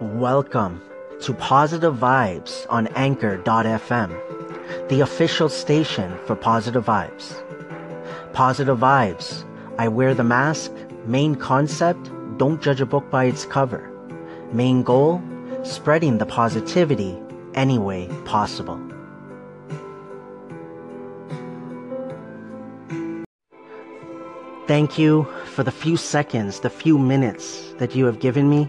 Welcome to Positive Vibes on Anchor.fm, the official station for Positive Vibes. Positive Vibes. I wear the mask. Main concept don't judge a book by its cover. Main goal spreading the positivity any way possible. Thank you for the few seconds, the few minutes that you have given me.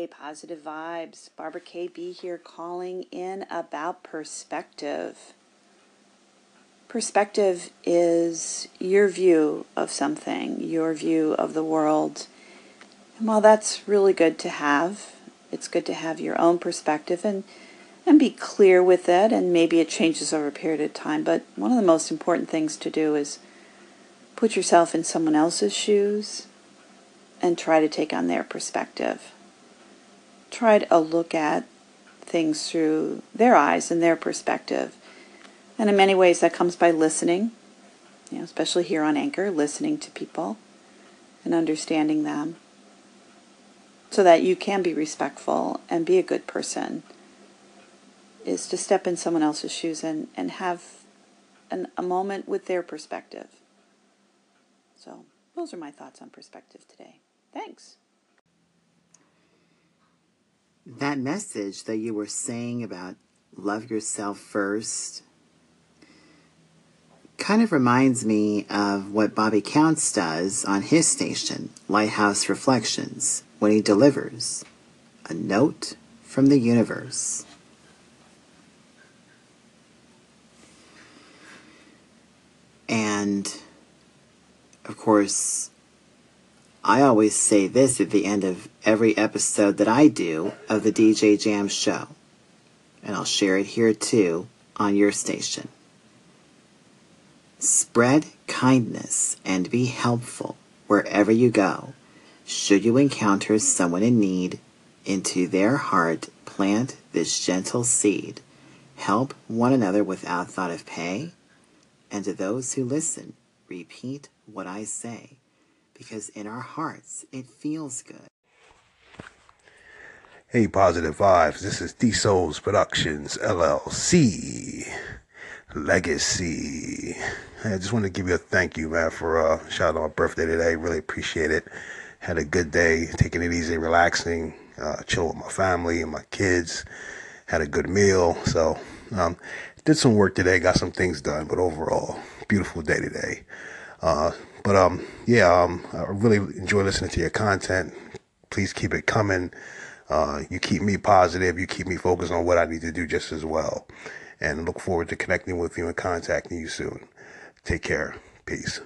positive vibes. Barbara KB here calling in about perspective. Perspective is your view of something, your view of the world. And while that's really good to have, it's good to have your own perspective and and be clear with it and maybe it changes over a period of time but one of the most important things to do is put yourself in someone else's shoes and try to take on their perspective try to look at things through their eyes and their perspective and in many ways that comes by listening you know especially here on anchor listening to people and understanding them so that you can be respectful and be a good person is to step in someone else's shoes and, and have an, a moment with their perspective. So, those are my thoughts on perspective today. Thanks. That message that you were saying about love yourself first kind of reminds me of what Bobby Counts does on his station, Lighthouse Reflections, when he delivers a note from the universe. And of course, I always say this at the end of every episode that I do of the DJ Jam show. And I'll share it here too on your station. Spread kindness and be helpful wherever you go. Should you encounter someone in need, into their heart plant this gentle seed. Help one another without thought of pay and to those who listen, repeat what I say, because in our hearts it feels good. Hey, positive vibes. This is D Souls Productions LLC Legacy. I just want to give you a thank you, man, for uh, shout out my birthday today. Really appreciate it. Had a good day, taking it easy, relaxing, uh, chill with my family and my kids. Had a good meal. So, um, did some work today, got some things done, but overall, beautiful day today. Uh, but um, yeah, um, I really enjoy listening to your content. Please keep it coming. Uh, you keep me positive. You keep me focused on what I need to do just as well. And look forward to connecting with you and contacting you soon. Take care. Peace.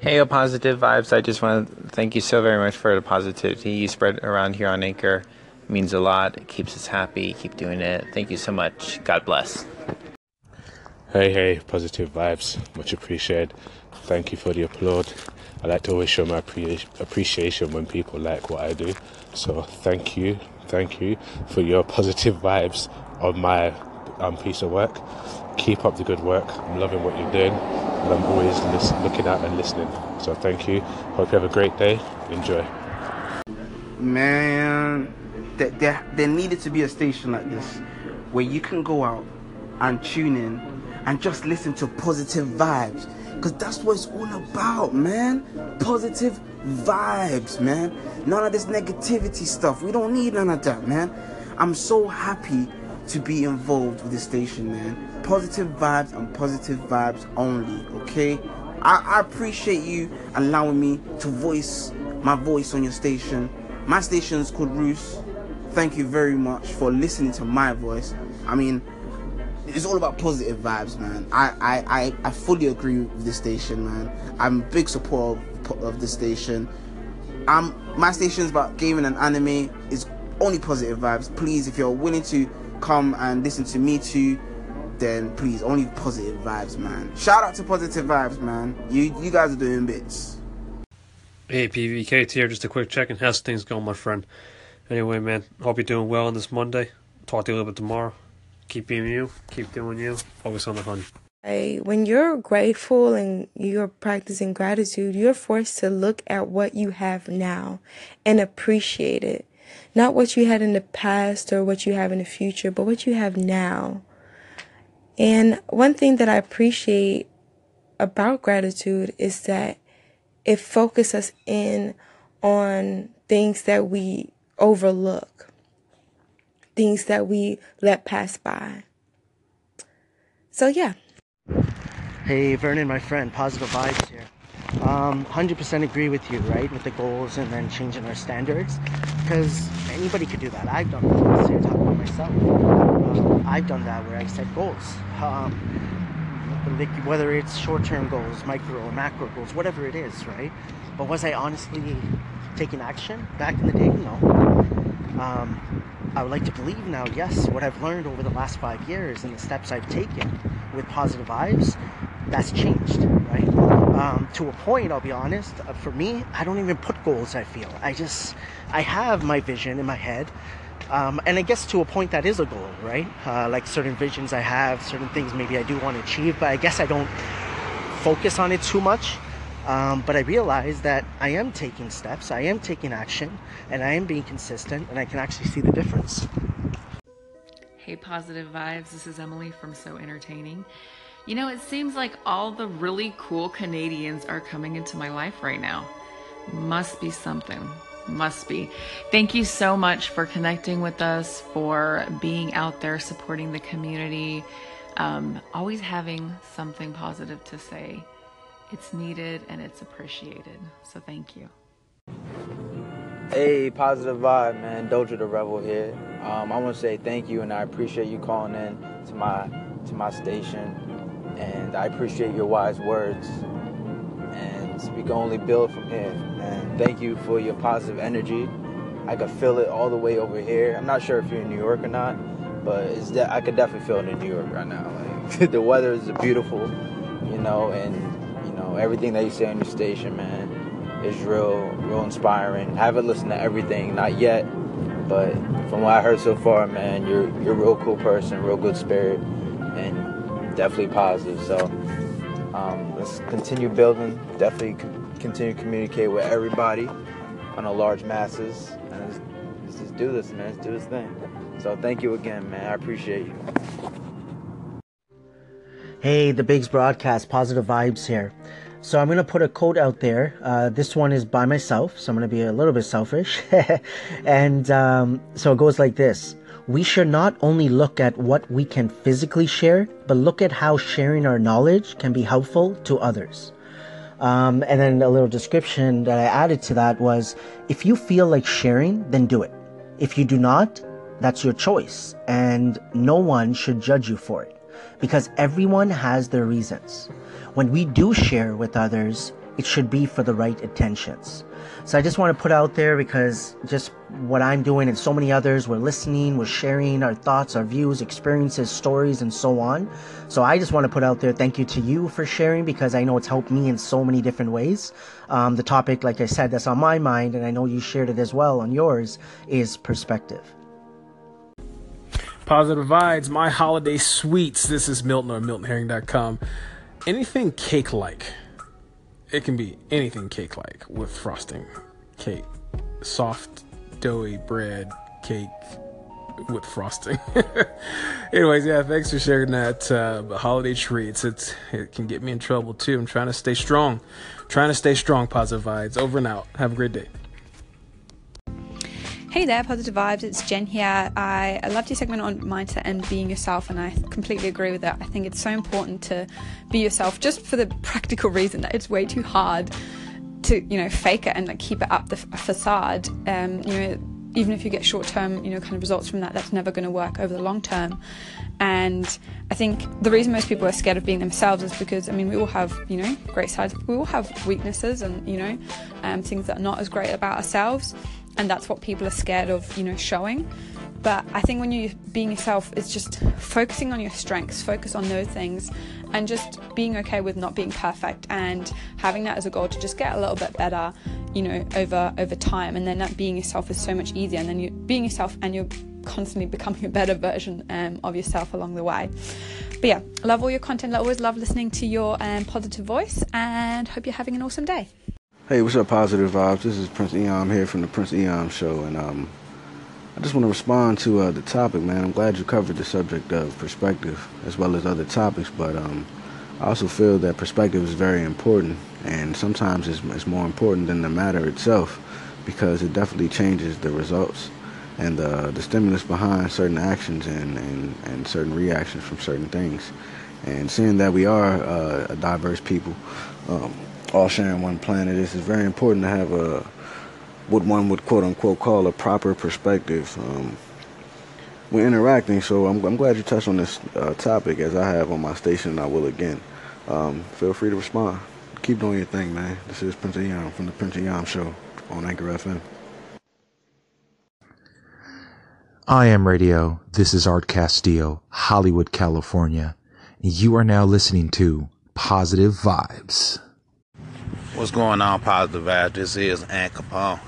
Hey, oh, positive vibes. I just want to thank you so very much for the positivity you spread around here on Anchor It means a lot. It keeps us happy. Keep doing it. Thank you so much. God bless. Hey, hey, positive vibes. Much appreciated. Thank you for the applaud. I like to always show my appreciation when people like what I do. So thank you, thank you for your positive vibes on my um, piece of work. Keep up the good work. I'm loving what you're doing, and I'm always listen, looking out and listening. So thank you. Hope you have a great day. Enjoy. Man, there, there needed to be a station like this where you can go out and tune in and just listen to positive vibes because that's what it's all about man. Positive vibes man. None of this negativity stuff. We don't need none of that man. I'm so happy to be involved with the station man. Positive vibes and positive vibes only okay? I, I appreciate you allowing me to voice my voice on your station. My station is called Roos. Thank you very much for listening to my voice. I mean, it's all about positive vibes, man. I, I, I, I fully agree with this station, man. I'm a big supporter of, of the station. I'm my station's about gaming and anime. It's only positive vibes. Please, if you're willing to come and listen to me too, then please only positive vibes, man. Shout out to positive vibes, man. You you guys are doing bits. Hey PVK here, just a quick check and how's things going, my friend? Anyway, man, hope you're doing well on this Monday. Talk to you a little bit tomorrow. Keep being you, keep doing you, always on the hunt. When you're grateful and you're practicing gratitude, you're forced to look at what you have now and appreciate it. Not what you had in the past or what you have in the future, but what you have now. And one thing that I appreciate about gratitude is that it focuses us in on things that we overlook, things that we let pass by. So, yeah. Hey, Vernon, my friend, positive vibes here. Um, 100% agree with you, right? With the goals and then changing our standards. Because anybody could do that. I've done that. Let's say I talk about myself. Um, I've done that where I set goals. Um, whether it's short-term goals, micro or macro goals, whatever it is, right? But was I honestly taking action back in the day? No. Um, I would like to believe now, yes, what I've learned over the last five years and the steps I've taken with positive vibes, that's changed, right? Um, to a point, I'll be honest. Uh, for me, I don't even put goals. I feel I just I have my vision in my head, um, and I guess to a point that is a goal, right? Uh, like certain visions I have, certain things maybe I do want to achieve, but I guess I don't focus on it too much. Um, but I realize that I am taking steps, I am taking action, and I am being consistent, and I can actually see the difference. Hey, positive vibes. This is Emily from So Entertaining. You know, it seems like all the really cool Canadians are coming into my life right now. Must be something. Must be. Thank you so much for connecting with us, for being out there supporting the community, um, always having something positive to say. It's needed and it's appreciated. So thank you. Hey, positive vibe, man. Doja the Rebel here. Um, I want to say thank you, and I appreciate you calling in to my to my station, and I appreciate your wise words. And we can only build from here. And thank you for your positive energy. I can feel it all the way over here. I'm not sure if you're in New York or not, but it's de- I could definitely feel it in New York right now. Like the weather is beautiful, you know, and everything that you say on your station, man is real, real inspiring. I haven't listened to everything, not yet, but from what I heard so far, man, you're you're a real cool person, real good spirit, and definitely positive. So um, let's continue building. Definitely continue to communicate with everybody on a large masses, and let's, let's just do this, man. Let's do this thing. So thank you again, man. I appreciate you. Hey, the Bigs broadcast, positive vibes here. So I'm gonna put a quote out there. Uh, this one is by myself, so I'm gonna be a little bit selfish. and um, so it goes like this: We should not only look at what we can physically share, but look at how sharing our knowledge can be helpful to others. Um, and then a little description that I added to that was: If you feel like sharing, then do it. If you do not, that's your choice, and no one should judge you for it, because everyone has their reasons when we do share with others, it should be for the right intentions. So I just want to put out there because just what I'm doing and so many others, we're listening, we're sharing our thoughts, our views, experiences, stories, and so on. So I just want to put out there thank you to you for sharing because I know it's helped me in so many different ways. Um, the topic, like I said, that's on my mind, and I know you shared it as well on yours, is perspective. Positive vibes, my holiday sweets. This is Milton or MiltonHerring.com anything cake like. It can be anything cake like with frosting. Cake. Soft, doughy bread, cake with frosting. Anyways, yeah, thanks for sharing that uh, holiday treats. It's it can get me in trouble too. I'm trying to stay strong. trying to stay strong, positive vibes. Over and out. Have a great day. Hey there, Positive Vibes. It's Jen here. I, I loved your segment on mindset and being yourself, and I completely agree with that. I think it's so important to be yourself just for the practical reason that it's way too hard to, you know, fake it and like, keep it up the facade. Um, you know, even if you get short term, you know, kind of results from that, that's never going to work over the long term. And I think the reason most people are scared of being themselves is because, I mean, we all have, you know, great sides, we all have weaknesses and, you know, um, things that are not as great about ourselves. And that's what people are scared of, you know, showing. But I think when you're being yourself, it's just focusing on your strengths, focus on those things, and just being okay with not being perfect and having that as a goal to just get a little bit better, you know, over over time. And then that being yourself is so much easier. And then you being yourself and you're constantly becoming a better version um, of yourself along the way. But yeah, love all your content. I always love listening to your um, positive voice, and hope you're having an awesome day. Hey, what's up, Positive Vibes? This is Prince Eom here from the Prince Eom Show, and um, I just want to respond to uh, the topic, man. I'm glad you covered the subject of perspective as well as other topics, but um, I also feel that perspective is very important, and sometimes it's, it's more important than the matter itself because it definitely changes the results and uh, the stimulus behind certain actions and, and, and certain reactions from certain things. And seeing that we are uh, a diverse people, um, all sharing one planet, this is very important to have a what one would quote unquote call a proper perspective um, when interacting. So I'm, I'm, glad you touched on this uh, topic as I have on my station and I will again. Um, feel free to respond. Keep doing your thing, man. This is Prince Yam from the Prince Yam Show on Anchor FM. I am radio. This is Art Castillo, Hollywood, California. You are now listening to Positive Vibes. What's going on, Positive Vibes? This is Ant Capone.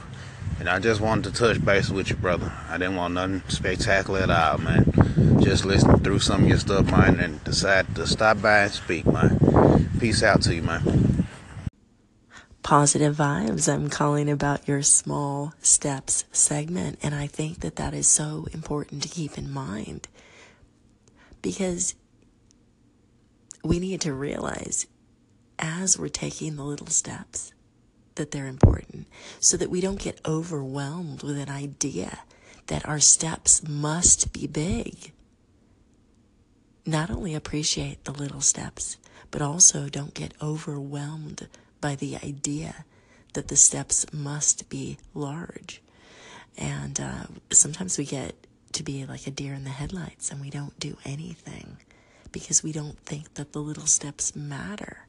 And I just wanted to touch base with you, brother. I didn't want nothing spectacular at all, man. Just listening through some of your stuff, man, and decided to stop by and speak, man. Peace out to you, man. Positive vibes. I'm calling about your small steps segment, and I think that that is so important to keep in mind because we need to realize as we're taking the little steps that they're important so that we don't get overwhelmed with an idea that our steps must be big. Not only appreciate the little steps, but also don't get overwhelmed by the idea that the steps must be large. And uh, sometimes we get to be like a deer in the headlights and we don't do anything because we don't think that the little steps matter.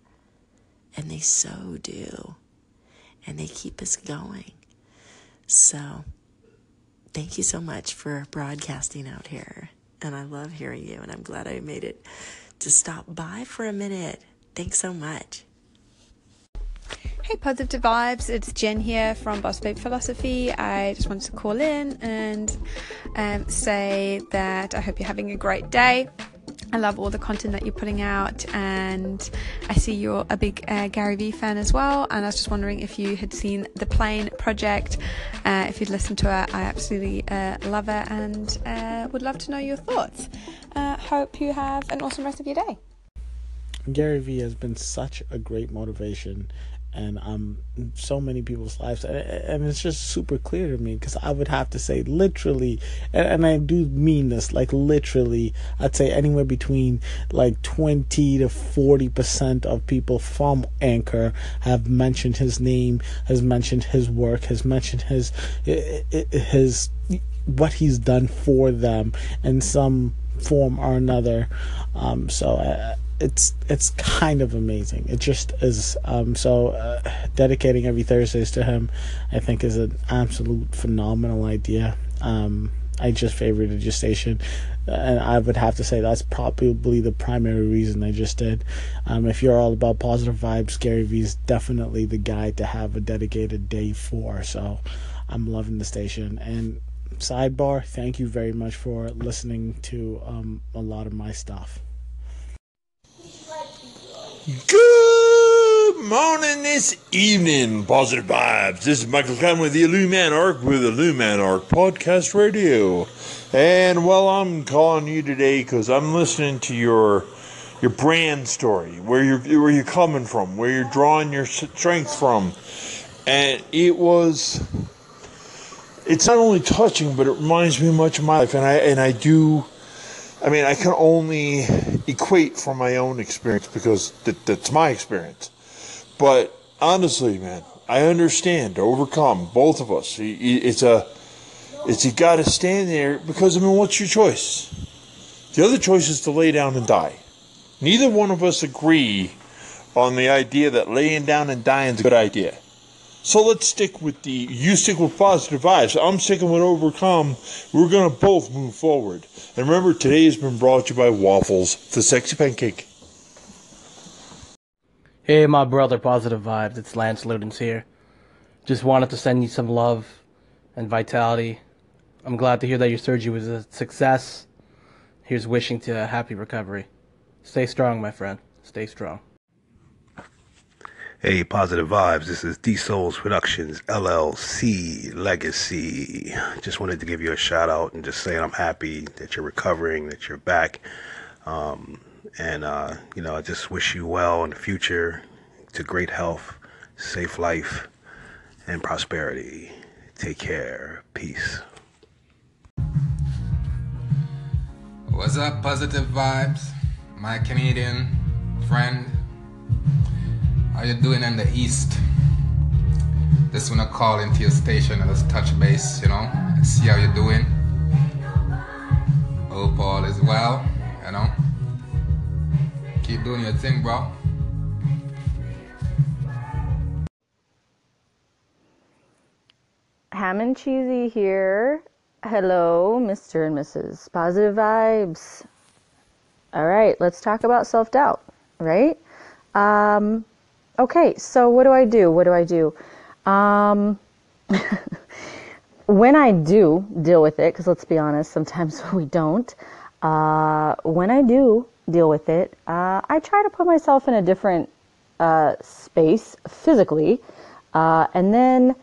And they so do and they keep us going. So, thank you so much for broadcasting out here. And I love hearing you, and I'm glad I made it to stop by for a minute. Thanks so much. Hey, positive vibes. It's Jen here from Boss Babe Philosophy. I just wanted to call in and um, say that I hope you're having a great day. I love all the content that you're putting out, and I see you're a big uh, Gary Vee fan as well. And I was just wondering if you had seen the Plane Project, uh, if you'd listened to it. I absolutely uh, love it, and uh, would love to know your thoughts. Uh, hope you have an awesome rest of your day. Gary Vee has been such a great motivation and um so many people's lives and it's just super clear to me because i would have to say literally and, and, i do mean this like literally i'd say anywhere between like 20 to 40 percent of people from anchor have mentioned his name has mentioned his work has mentioned his his what he's done for them in some form or another. Um so it's it's kind of amazing. It just is. Um, so uh, dedicating every Thursdays to him, I think, is an absolute phenomenal idea. Um, I just favorited your station, and I would have to say that's probably the primary reason I just did. Um, if you're all about positive vibes, Gary Vee is definitely the guy to have a dedicated day for. So I'm loving the station. And sidebar, thank you very much for listening to um, a lot of my stuff. Good morning this evening, positive vibes. This is Michael Conway, the Illuminarch with Illuminarch Podcast Radio. And well, I'm calling you today because I'm listening to your your brand story, where you're where you're coming from, where you're drawing your strength from, and it was. It's not only touching, but it reminds me much of my life, and I and I do I mean, I can only equate from my own experience because that, that's my experience. But honestly, man, I understand to overcome both of us. It's a, it's you got to stand there because I mean, what's your choice? The other choice is to lay down and die. Neither one of us agree on the idea that laying down and dying is a good idea. So let's stick with the you stick with positive vibes. I'm sticking with overcome. We're gonna both move forward. And remember, today has been brought to you by Waffles, the sexy pancake. Hey, my brother, positive vibes. It's Lance Ludens here. Just wanted to send you some love and vitality. I'm glad to hear that your surgery was a success. Here's wishing to a happy recovery. Stay strong, my friend. Stay strong. Hey, positive vibes. This is D Souls Productions LLC Legacy. Just wanted to give you a shout out and just saying I'm happy that you're recovering, that you're back. Um, and, uh, you know, I just wish you well in the future to great health, safe life, and prosperity. Take care. Peace. What's up, positive vibes? My Canadian friend. How you doing in the east? Just wanna call into your station and just touch base, you know, see how you're doing. Hope all is well, you know. Keep doing your thing, bro. Ham and Cheesy here. Hello, Mr. and Mrs. Positive Vibes. All right, let's talk about self doubt, right? Um, okay, so what do I do? What do I do? Um, when I do deal with it, because let's be honest, sometimes we don't. Uh, when I do deal with it, uh, I try to put myself in a different uh, space physically, uh, and then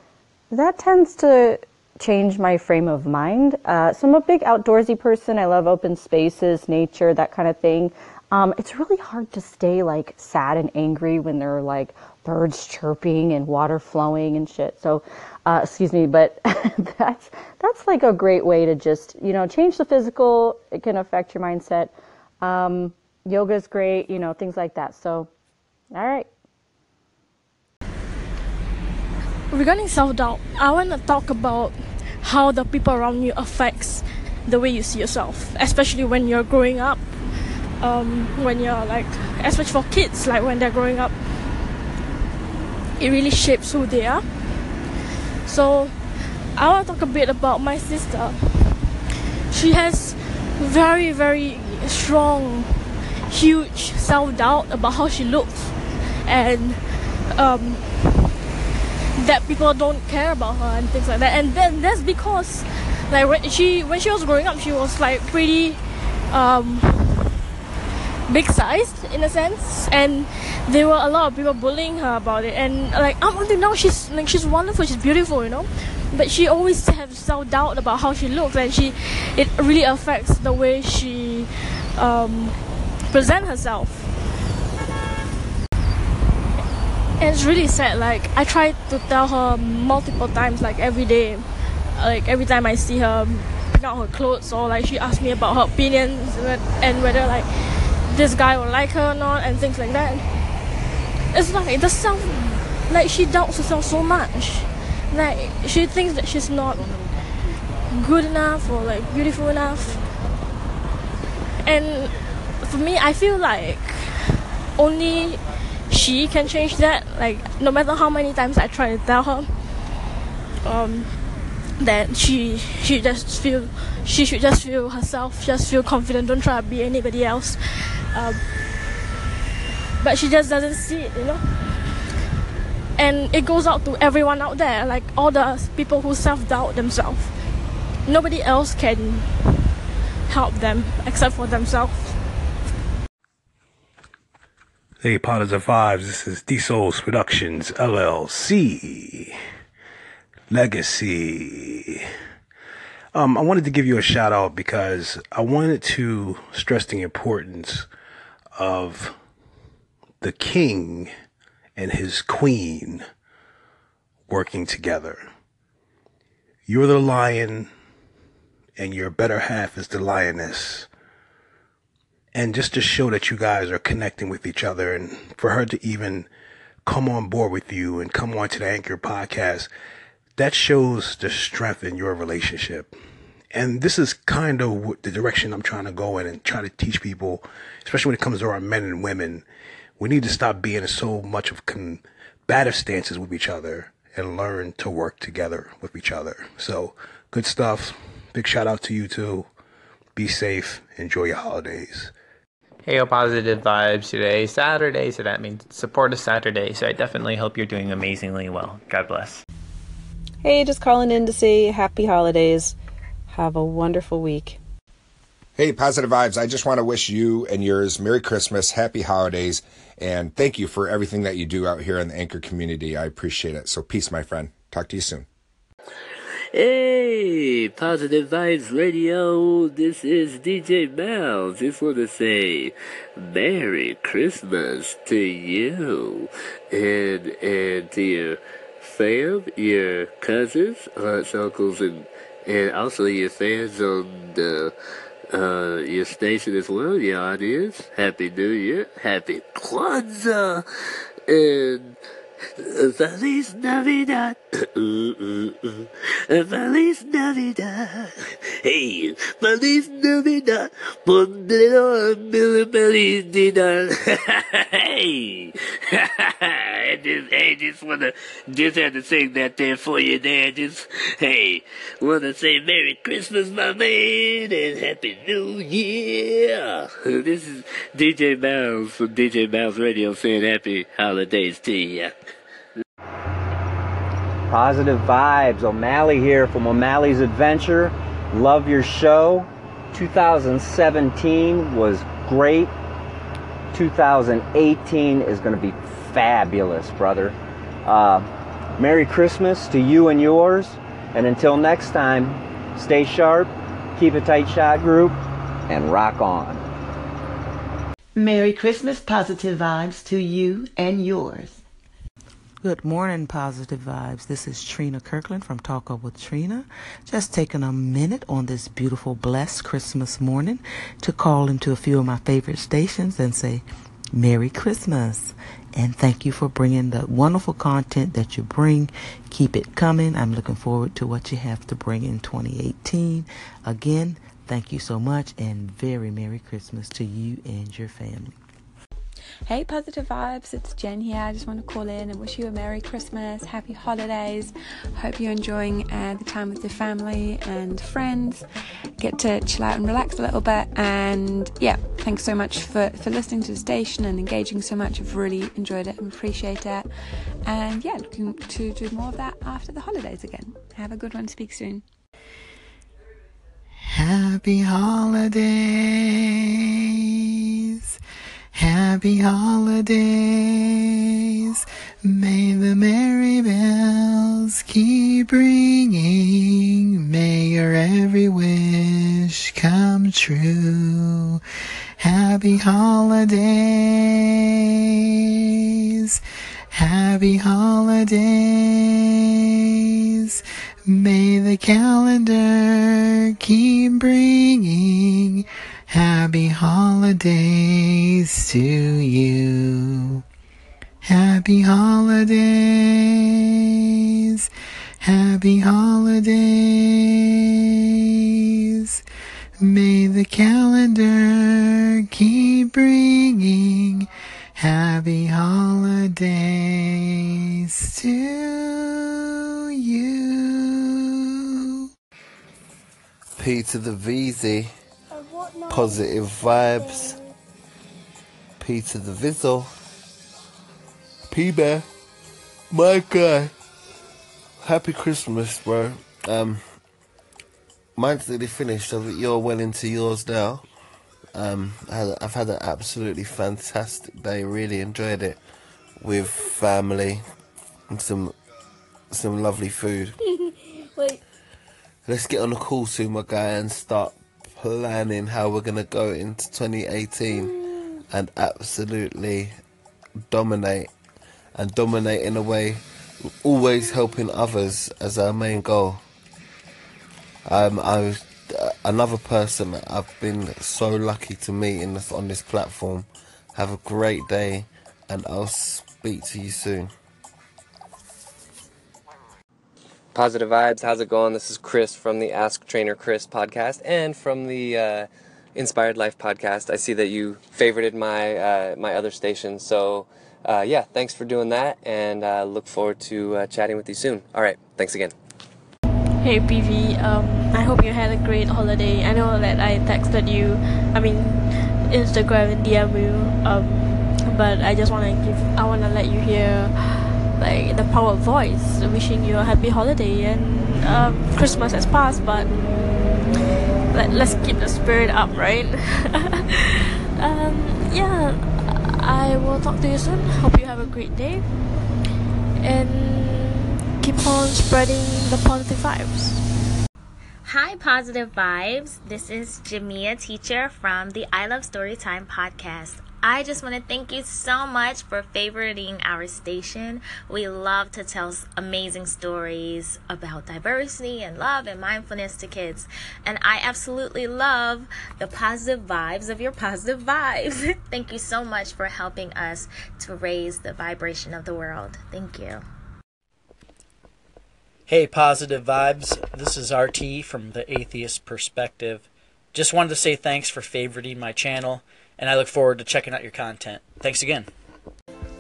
that tends to change my frame of mind. Uh, so I'm a big outdoorsy person. I love open spaces, nature, that kind of thing. Um, it's really hard to stay like sad and angry when there are like birds chirping and water flowing and shit. So, uh, excuse me, but that's that's like a great way to just you know change the physical. It can affect your mindset. Um, Yoga is great, you know, things like that. So, all right. regarding self-doubt i want to talk about how the people around you affects the way you see yourself especially when you're growing up um, when you're like especially for kids like when they're growing up it really shapes who they are. So i want to talk a bit about my sister. She has very very strong huge self-doubt about how she looks. And um, that people don't care about her and things like that. And then that's because like when she when she was growing up she was like pretty um big sized in a sense. And there were a lot of people bullying her about it. And like up until now she's like she's wonderful she's beautiful you know? But she always has self-doubt about how she looks. And she it really affects the way she um present herself. And it's really sad. Like i try to tell her multiple times like every day. Like every time i see her pick out her clothes or like she asks me about her opinions and whether like this guy will like her or not and things like that. It's like the self like she doubts herself so much. Like she thinks that she's not good enough or like beautiful enough. And for me i feel like only she can change that. Like no matter how many times I try to tell her, um, that she she just feel she should just feel herself, just feel confident. Don't try to be anybody else. Um, but she just doesn't see it, you know. And it goes out to everyone out there, like all the people who self doubt themselves. Nobody else can help them except for themselves. Hey, Positive Vibes. This is D Souls Productions LLC Legacy. Um, I wanted to give you a shout out because I wanted to stress the importance of the king and his queen working together. You're the lion, and your better half is the lioness and just to show that you guys are connecting with each other and for her to even come on board with you and come on to the Anchor podcast, that shows the strength in your relationship. And this is kind of the direction I'm trying to go in and try to teach people, especially when it comes to our men and women. We need to stop being so much of combative stances with each other and learn to work together with each other. So, good stuff. Big shout out to you too. Be safe. Enjoy your holidays. Hey, positive vibes today. Saturday, so that means support a Saturday. So I definitely hope you're doing amazingly well. God bless. Hey, just calling in to say happy holidays. Have a wonderful week. Hey, positive vibes. I just want to wish you and yours Merry Christmas, Happy Holidays, and thank you for everything that you do out here in the Anchor community. I appreciate it. So, peace, my friend. Talk to you soon. Hey, Positive Vibes Radio. This is DJ Mel. Just want to say Merry Christmas to you and and to your fam, your cousins, aunts, uncles, and and also your fans on the uh, your station as well, your audience. Happy New Year, Happy Kwanzaa, and Feliz Navidad. Feliz Navidad. Hey, Feliz Navidad. Pondrelo feliz dinar. Hey. I just, I just wanna, just had to sing that there for you there. Just, hey, wanna say Merry Christmas, my man, and Happy New Year. This is DJ Mouse from DJ Mouse Radio saying Happy Holidays to you. Positive vibes. O'Malley here from O'Malley's Adventure. Love your show. 2017 was great. 2018 is going to be fabulous, brother. Uh, Merry Christmas to you and yours. And until next time, stay sharp, keep a tight shot group, and rock on. Merry Christmas, positive vibes to you and yours. Good morning, positive vibes. This is Trina Kirkland from Talk Up with Trina. Just taking a minute on this beautiful, blessed Christmas morning to call into a few of my favorite stations and say Merry Christmas. And thank you for bringing the wonderful content that you bring. Keep it coming. I'm looking forward to what you have to bring in 2018. Again, thank you so much and very Merry Christmas to you and your family. Hey, positive vibes, it's Jen here. I just want to call in and wish you a Merry Christmas, Happy Holidays. Hope you're enjoying uh, the time with your family and friends. Get to chill out and relax a little bit. And yeah, thanks so much for, for listening to the station and engaging so much. I've really enjoyed it and appreciate it. And yeah, looking to do more of that after the holidays again. Have a good one. Speak soon. Happy holidays. Happy holidays. May the merry bells keep ringing. May your every wish come true. Happy holidays. Happy holidays. May the calendar keep bringing happy holidays to you. Happy holidays. Happy holidays. May the calendar keep bringing happy holidays to you. Peter the VZ. Positive vibes. Peter the Vizzle. P Bear. My guy. Happy Christmas, bro. Um, mine's nearly finished. so you're well into yours now. Um, I've had an absolutely fantastic day. Really enjoyed it with family and some some lovely food. Wait. Let's get on a call soon, my guy, and start planning how we're gonna go into 2018 and absolutely dominate and dominate in a way, always helping others as our main goal. Um, I was uh, another person I've been so lucky to meet in this, on this platform. Have a great day, and I'll speak to you soon. Positive Vibes, how's it going? This is Chris from the Ask Trainer Chris podcast and from the uh, Inspired Life podcast. I see that you favorited my uh, my other station, so uh, yeah, thanks for doing that, and uh, look forward to uh, chatting with you soon. All right, thanks again. Hey PV, um, I hope you had a great holiday. I know that I texted you, I mean, Instagram and DM you, um, but I just want to give, I want to let you hear like the power of voice, wishing you a happy holiday and um, Christmas has passed, but let, let's keep the spirit up, right? um, yeah, I will talk to you soon. Hope you have a great day and keep on spreading the positive vibes. Hi, positive vibes. This is Jamia Teacher from the I Love Storytime podcast. I just want to thank you so much for favoriting our station. We love to tell amazing stories about diversity and love and mindfulness to kids. And I absolutely love the positive vibes of your positive vibes. thank you so much for helping us to raise the vibration of the world. Thank you. Hey, positive vibes. This is RT from the Atheist Perspective. Just wanted to say thanks for favoriting my channel, and I look forward to checking out your content. Thanks again.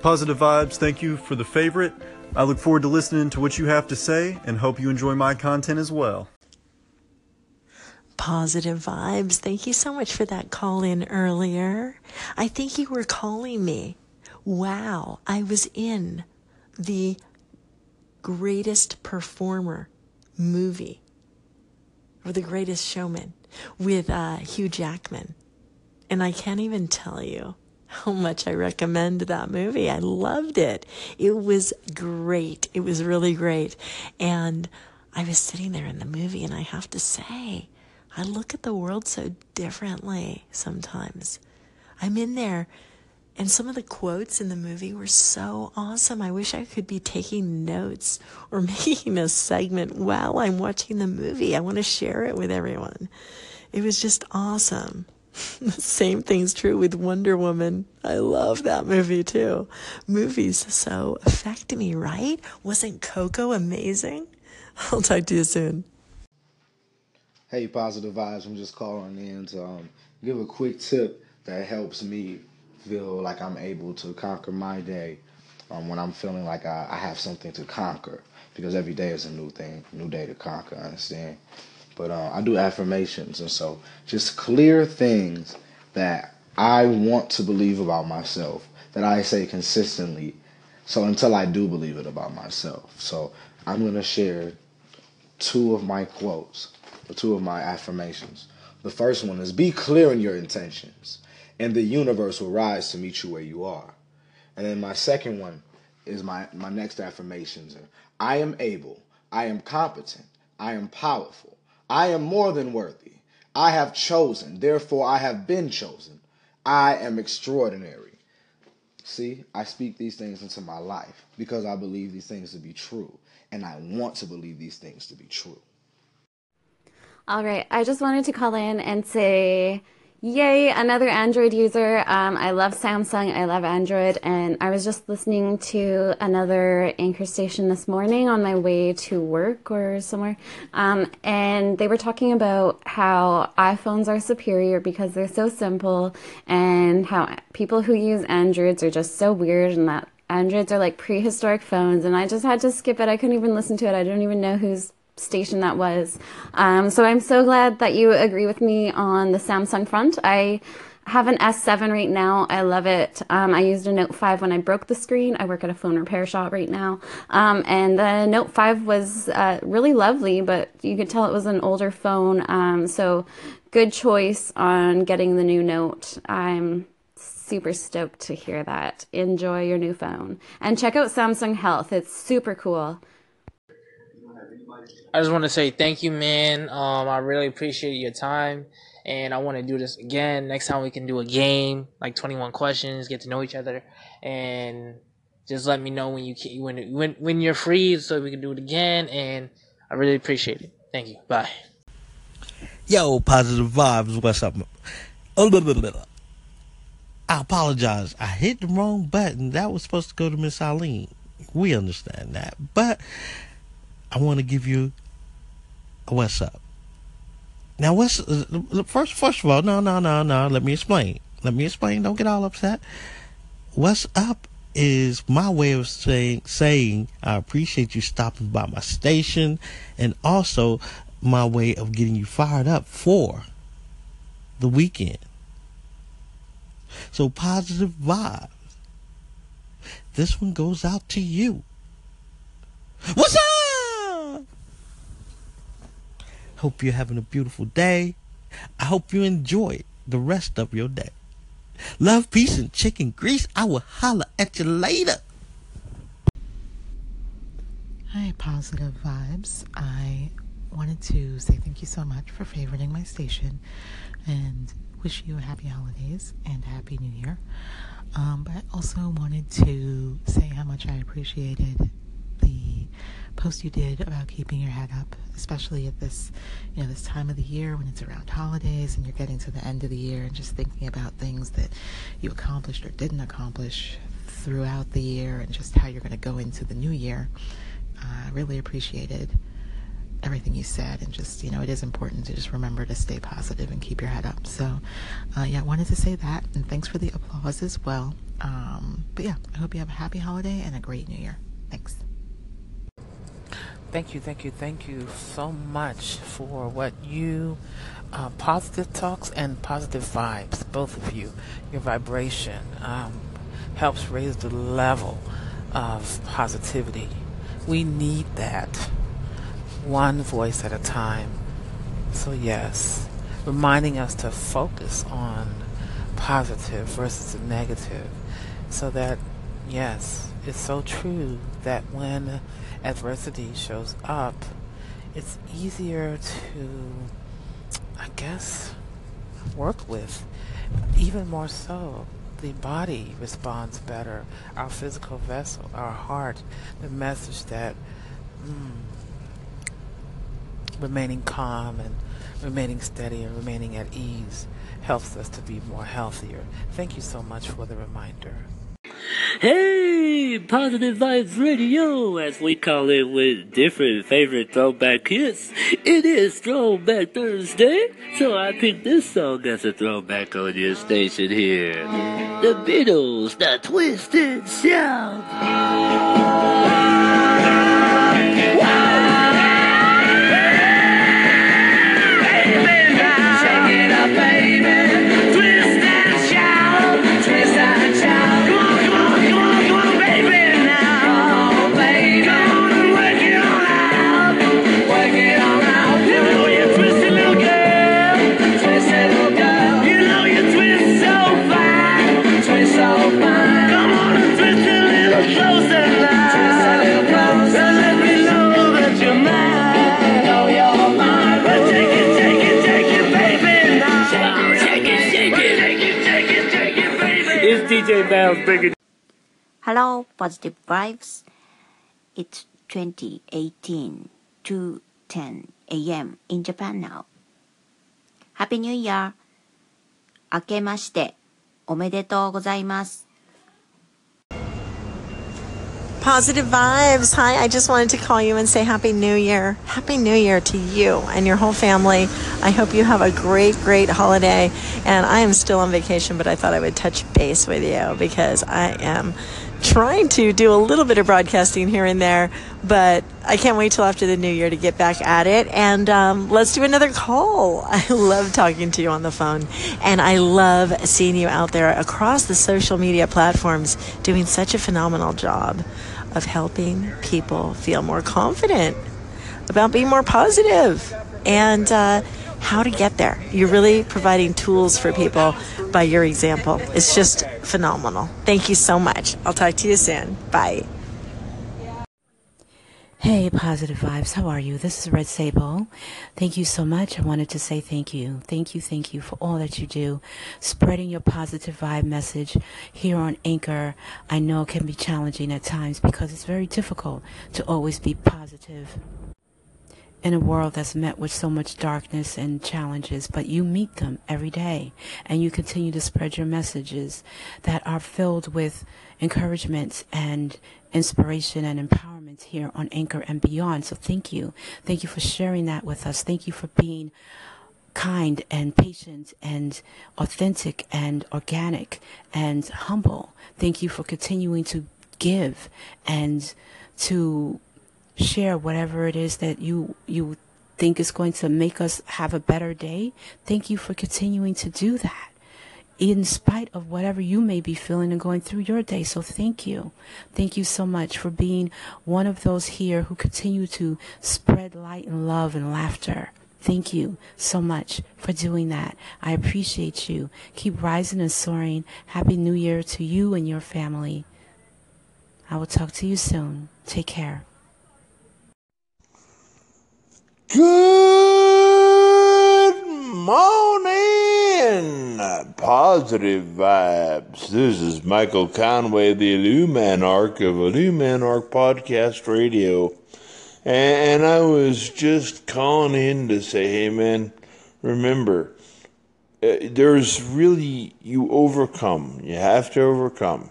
Positive vibes, thank you for the favorite. I look forward to listening to what you have to say and hope you enjoy my content as well. Positive vibes. Thank you so much for that call in earlier. I think you were calling me. Wow, I was in the greatest performer movie or the greatest showman with uh, Hugh Jackman. And I can't even tell you how much I recommend that movie. I loved it. It was great. It was really great. And I was sitting there in the movie, and I have to say, I look at the world so differently sometimes. I'm in there, and some of the quotes in the movie were so awesome. I wish I could be taking notes or making a segment while I'm watching the movie. I want to share it with everyone. It was just awesome. The same thing's true with Wonder Woman. I love that movie too. Movies so affect me, right? Wasn't Coco amazing? I'll talk to you soon. Hey, positive vibes. I'm just calling in to um, give a quick tip that helps me feel like I'm able to conquer my day um, when I'm feeling like I, I have something to conquer. Because every day is a new thing, new day to conquer, understand? But uh, I do affirmations, and so just clear things that I want to believe about myself, that I say consistently, so until I do believe it about myself. So I'm to share two of my quotes, or two of my affirmations. The first one is be clear in your intentions, and the universe will rise to meet you where you are. And then my second one is my, my next affirmations. I am able, I am competent, I am powerful, I am more than worthy. I have chosen, therefore I have been chosen. I am extraordinary. See, I speak these things into my life because I believe these things to be true, and I want to believe these things to be true. All right, I just wanted to call in and say, yay, another Android user. Um, I love Samsung, I love Android, and I was just listening to another anchor station this morning on my way to work or somewhere, um, and they were talking about how iPhones are superior because they're so simple, and how people who use Androids are just so weird, and that Androids are like prehistoric phones, and I just had to skip it. I couldn't even listen to it. I don't even know who's station that was. Um, so I'm so glad that you agree with me on the Samsung front. I have an S7 right now. I love it. Um, I used a Note 5 when I broke the screen. I work at a phone repair shop right now. Um, and the Note 5 was uh, really lovely, but you could tell it was an older phone. Um, so good choice on getting the new Note. I'm super stoked to hear that. Enjoy your new phone. And check out Samsung Health. It's super cool. I just want to say thank you, man. Um, I really appreciate your time, and I want to do this again. Next time we can do a game, like 21 questions, get to know each other, and just let me know when you can, when when when you're free, so we can do it again. And I really appreciate it. Thank you. Bye. Yo, positive vibes. What's up? Oh. I apologize. I hit the wrong button. That was supposed to go to Miss Eileen. We understand that, but I want to give you what's up. Now, what's uh, first? First of all, no, no, no, no. Let me explain. Let me explain. Don't get all upset. What's up is my way of saying saying I appreciate you stopping by my station, and also my way of getting you fired up for the weekend. So positive vibes. This one goes out to you. What's up? Hope you're having a beautiful day. I hope you enjoy the rest of your day. Love, peace, and chicken grease. I will holler at you later. Hi, Positive Vibes. I wanted to say thank you so much for favoriting my station and wish you a happy holidays and happy new year. Um, but I also wanted to say how much I appreciated the post you did about keeping your head up, especially at this, you know, this time of the year when it's around holidays and you're getting to the end of the year and just thinking about things that you accomplished or didn't accomplish throughout the year and just how you're going to go into the new year. I uh, really appreciated everything you said and just you know it is important to just remember to stay positive and keep your head up. So uh, yeah i wanted to say that and thanks for the applause as well. Um, but yeah i hope you have a happy holiday and a great new year. Thanks thank you thank you thank you so much for what you uh, positive talks and positive vibes both of you your vibration um, helps raise the level of positivity we need that one voice at a time. So, yes, reminding us to focus on positive versus the negative so that, yes, it's so true that when adversity shows up, it's easier to, I guess, work with. Even more so, the body responds better. Our physical vessel, our heart, the message that mm, remaining calm and remaining steady and remaining at ease helps us to be more healthier. Thank you so much for the reminder. Hey, Positive Vibes Radio, as we call it with different favorite throwback hits. It is Throwback Thursday, so I picked this song as a throwback on your station here. The Beatles, The Twisted Shout. DJ Bells bringing. Hello, positive vibes. It's 2018, 2:10 a.m. in Japan now. Happy New Year. 明けましておめでとうございます。Positive vibes. Hi, I just wanted to call you and say Happy New Year. Happy New Year to you and your whole family. I hope you have a great, great holiday. And I am still on vacation, but I thought I would touch base with you because I am trying to do a little bit of broadcasting here and there, but I can't wait till after the new year to get back at it. And um, let's do another call. I love talking to you on the phone, and I love seeing you out there across the social media platforms doing such a phenomenal job of helping people feel more confident about being more positive and uh, how to get there. You're really providing tools for people by your example. It's just phenomenal. Thank you so much. I'll talk to you soon. Bye. Hey, positive vibes. How are you? This is Red Sable. Thank you so much. I wanted to say thank you. Thank you, thank you for all that you do. Spreading your positive vibe message here on Anchor. I know it can be challenging at times because it's very difficult to always be positive in a world that's met with so much darkness and challenges, but you meet them every day and you continue to spread your messages that are filled with encouragement and inspiration and empowerment moments here on Anchor and beyond. So thank you. Thank you for sharing that with us. Thank you for being kind and patient and authentic and organic and humble. Thank you for continuing to give and to share whatever it is that you you think is going to make us have a better day. Thank you for continuing to do that in spite of whatever you may be feeling and going through your day. So thank you. Thank you so much for being one of those here who continue to spread light and love and laughter. Thank you so much for doing that. I appreciate you. Keep rising and soaring. Happy New Year to you and your family. I will talk to you soon. Take care. Good morning, positive vibes. This is Michael Conway, the Illuminarch of Illuminarch Podcast Radio. And I was just calling in to say, hey man, remember, uh, there's really, you overcome. You have to overcome.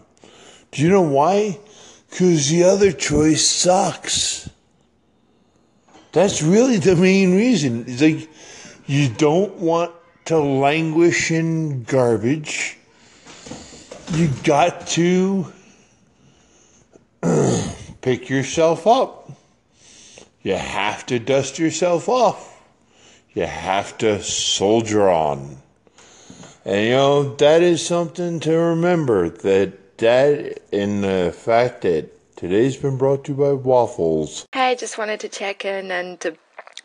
Do you know why? Because the other choice sucks. That's really the main reason. It's like you don't want to languish in garbage. You got to pick yourself up. You have to dust yourself off. You have to soldier on. And you know, that is something to remember that that in the fact that Today's been brought to you by Waffles. Hi, just wanted to check in and to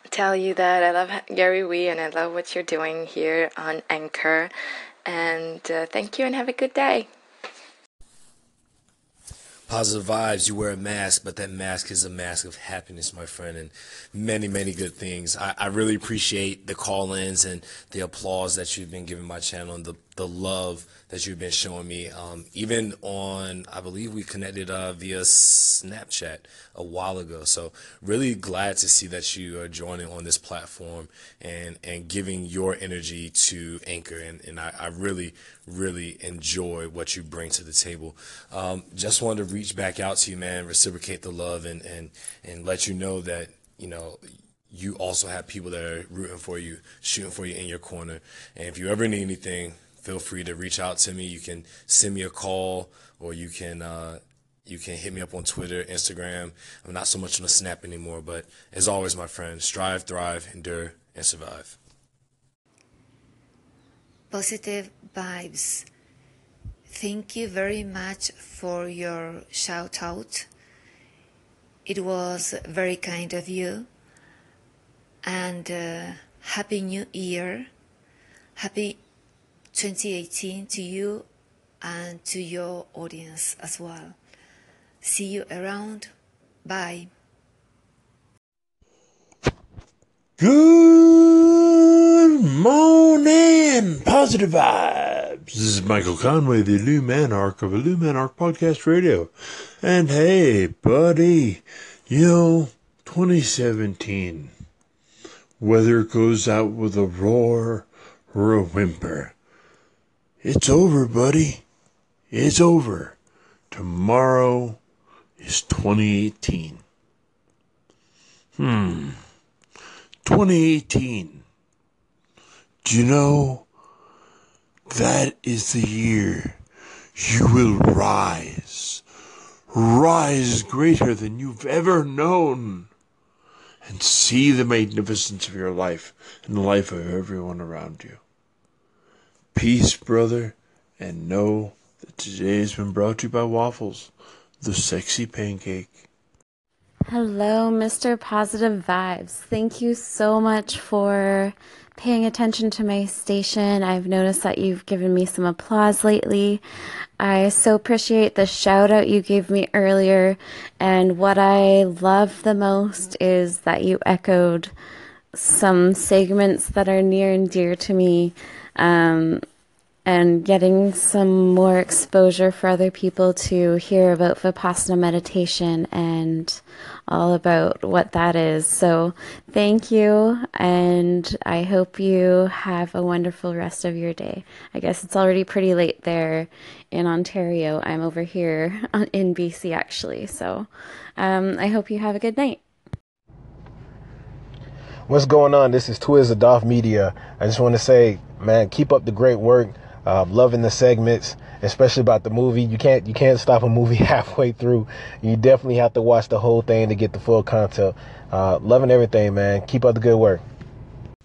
tell you that I love Gary Vee and I love what you're doing here on Anchor. And uh, thank you and have a good day. Positive vibes, you wear a mask, but that mask is a mask of happiness, my friend, and many, many good things. I, I really appreciate the call ins and the applause that you've been giving my channel and the, the love that you've been showing me. Um, even on, I believe we connected uh, via Snapchat a while ago. So really glad to see that you are joining on this platform and and giving your energy to Anchor. And and I, I really really enjoy what you bring to the table. Um, just wanted to reach back out to you, man, reciprocate the love and and and let you know that you know you also have people that are rooting for you, shooting for you in your corner. And if you ever need anything, feel free to reach out to me. You can send me a call or you can uh, you can hit me up on Twitter, Instagram. I'm not so much on the Snap anymore, but as always, my friend, strive, thrive, endure, and survive. Positive vibes. Thank you very much for your shout out. It was very kind of you. And uh, Happy New Year. Happy 2018 to you and to your audience as well. See you around. Bye. Good morning, positive vibes. This is Michael Conway, the Illuminarch of Illuminarch Podcast Radio. And hey, buddy, you know, 2017, whether it goes out with a roar or a whimper, it's over, buddy. It's over. Tomorrow is 2018. Hmm. 2018. Do you know that is the year you will rise? Rise greater than you've ever known and see the magnificence of your life and the life of everyone around you. Peace, brother, and know that today has been brought to you by Waffles, the sexy pancake. Hello, Mr. Positive Vibes. Thank you so much for paying attention to my station. I've noticed that you've given me some applause lately. I so appreciate the shout out you gave me earlier. And what I love the most is that you echoed some segments that are near and dear to me um, and getting some more exposure for other people to hear about Vipassana meditation and all about what that is. So thank you, and I hope you have a wonderful rest of your day. I guess it's already pretty late there in Ontario. I'm over here in BC actually, so um, I hope you have a good night. What's going on? This is Twiz of Media. I just want to say, man, keep up the great work. Uh, loving the segments, especially about the movie. You can't you can't stop a movie halfway through. You definitely have to watch the whole thing to get the full content. Uh, loving everything, man. Keep up the good work.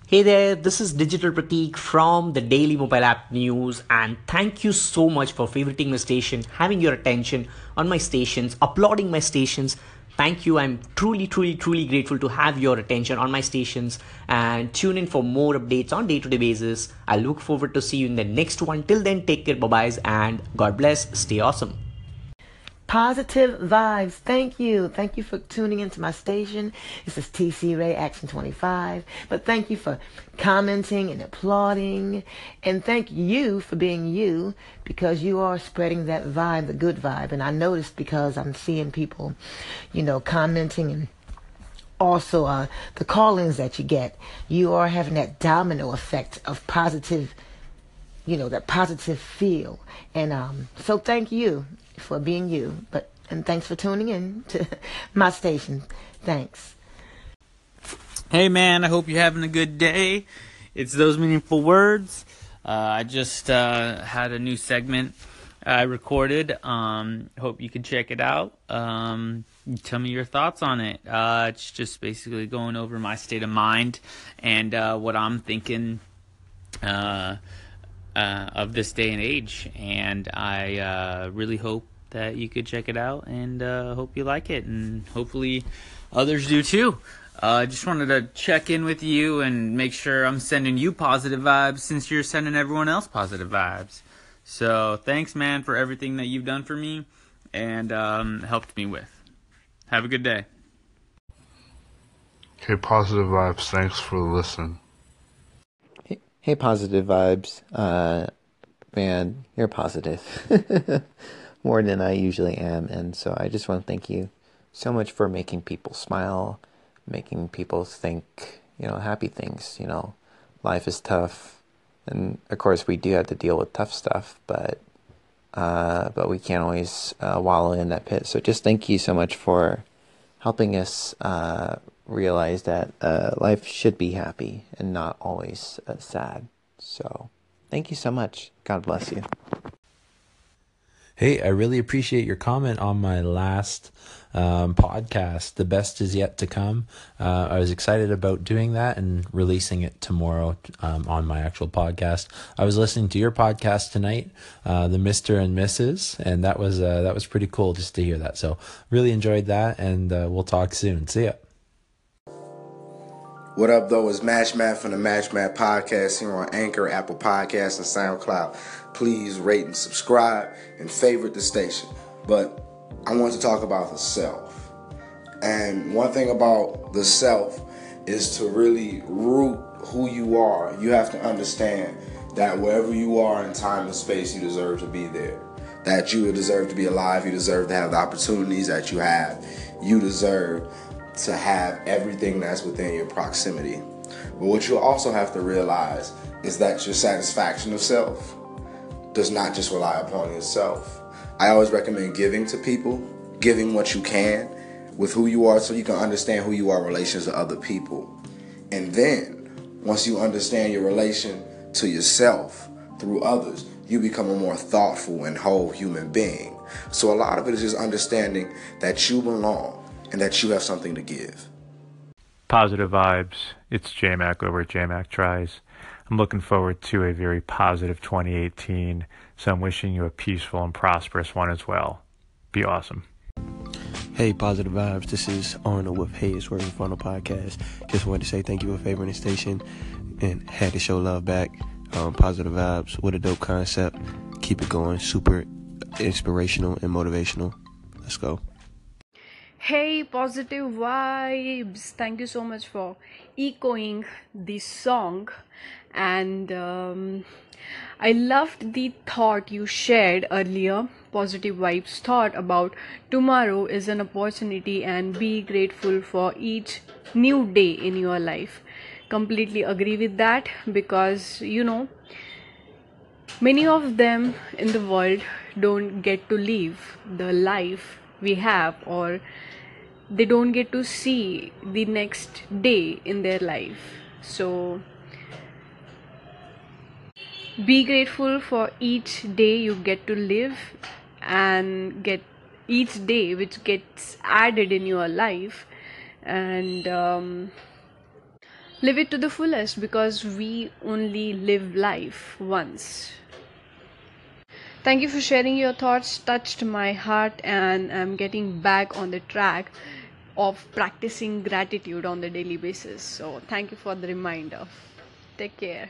Hey there, this is Digital Pratik from the Daily Mobile App News, and thank you so much for favoriting my station, having your attention on my stations, applauding my stations. Thank you. I'm truly, truly, truly grateful to have your attention on my stations and tune in for more updates on day-to-day basis. I look forward to see you in the next one. Till then, take care, bye-byes, and God bless. Stay awesome. Positive vibes. Thank you. Thank you for tuning into my station. This is TC Ray Action 25. But thank you for commenting and applauding. And thank you for being you because you are spreading that vibe, the good vibe. And I noticed because I'm seeing people, you know, commenting and also uh, the call-ins that you get. You are having that domino effect of positive you know that positive feel and um so thank you for being you. But and thanks for tuning in to my station. Thanks. Hey man, I hope you're having a good day. It's those meaningful words. Uh, I just uh, had a new segment I recorded. Um, hope you can check it out. Um, tell me your thoughts on it. Uh, it's just basically going over my state of mind and uh, what I'm thinking uh, uh, of this day and age. And I uh, really hope that you could check it out and uh, hope you like it. And hopefully others do too. Uh, I just wanted to check in with you and make sure I'm sending you positive vibes since you're sending everyone else positive vibes. So thanks, man, for everything that you've done for me and um, helped me with. Have a good day. Okay, positive vibes. Thanks for the listen. Hey, positive vibes. Uh, man, you're positive more than I usually am. And so I just want to thank you so much for making people smile, making people think, you know, happy things. You know, life is tough. And of course, we do have to deal with tough stuff, but uh, but we can't always uh, wallow in that pit. So just thank you so much for helping us uh, realize that uh, life should be happy and not always uh, sad. So, thank you so much. God bless you. Hey, I really appreciate your comment on my last um, podcast. The best is yet to come. Uh, I was excited about doing that and releasing it tomorrow um, on my actual podcast. I was listening to your podcast tonight, uh, the Mister and Mrs., and that was uh, that was pretty cool just to hear that. So really enjoyed that, and uh, we'll talk soon. See ya. What up, though, is Match Matt from the Match Matt Podcast here on Anchor, Apple Podcasts, and SoundCloud. Please rate and subscribe and favorite the station. But I want to talk about the self. And one thing about the self is to really root who you are. You have to understand that wherever you are in time and space, you deserve to be there. That you deserve to be alive. You deserve to have the opportunities that you have. You deserve to have everything that's within your proximity. But what you also have to realize is that your satisfaction of self does not just rely upon yourself. I always recommend giving to people, giving what you can with who you are so you can understand who you are in relations to other people. And then, once you understand your relation to yourself through others, you become a more thoughtful and whole human being. So a lot of it is just understanding that you belong and that you have something to give. Positive vibes. It's JMac over at JMac Tries. I'm looking forward to a very positive 2018, so I'm wishing you a peaceful and prosperous one as well. Be awesome. Hey, positive vibes. This is Arnold with Hayes Working Funnel Podcast. Just wanted to say thank you for favoring the station and had to show love back. Um, positive vibes. What a dope concept. Keep it going. Super inspirational and motivational. Let's go. Hey, positive vibes. Thank you so much for echoing this song. And um, I loved the thought you shared earlier. Positive vibes thought about tomorrow is an opportunity and be grateful for each new day in your life. Completely agree with that because you know many of them in the world don't get to live the life we have or they don't get to see the next day in their life. So be grateful for each day you get to live and get each day which gets added in your life and um, live it to the fullest because we only live life once. Thank you for sharing your thoughts touched my heart and i'm getting back on the track of practicing gratitude on the daily basis so thank you for the reminder take care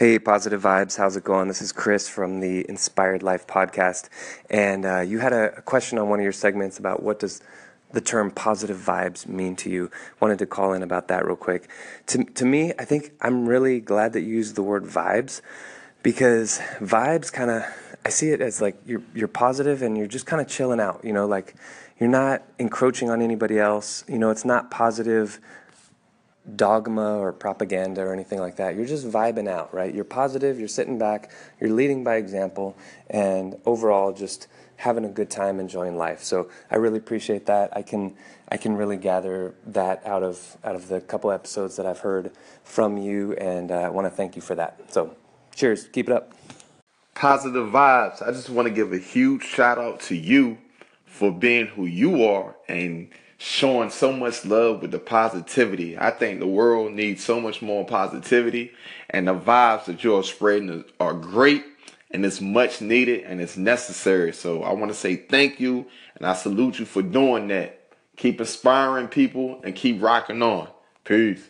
Hey, positive vibes. How's it going? This is Chris from the Inspired Life podcast, and uh, you had a, a question on one of your segments about what does the term positive vibes mean to you. Wanted to call in about that real quick. To to me, I think I'm really glad that you used the word vibes because vibes kind of I see it as like you're you're positive and you're just kind of chilling out. You know, like you're not encroaching on anybody else. You know, it's not positive dogma or propaganda or anything like that. You're just vibing out, right? You're positive, you're sitting back, you're leading by example, and overall just having a good time enjoying life. So I really appreciate that. I can I can really gather that out of out of the couple episodes that I've heard from you, and uh, I want to thank you for that. So, cheers, keep it up. Positive vibes. I just want to give a huge shout out to you for being who you are and showing so much love with the positivity. I think the world needs so much more positivity, and the vibes that you're spreading are great, and it's much needed and it's necessary. So I want to say thank you, and I salute you for doing that. Keep inspiring people and keep rocking on. Peace.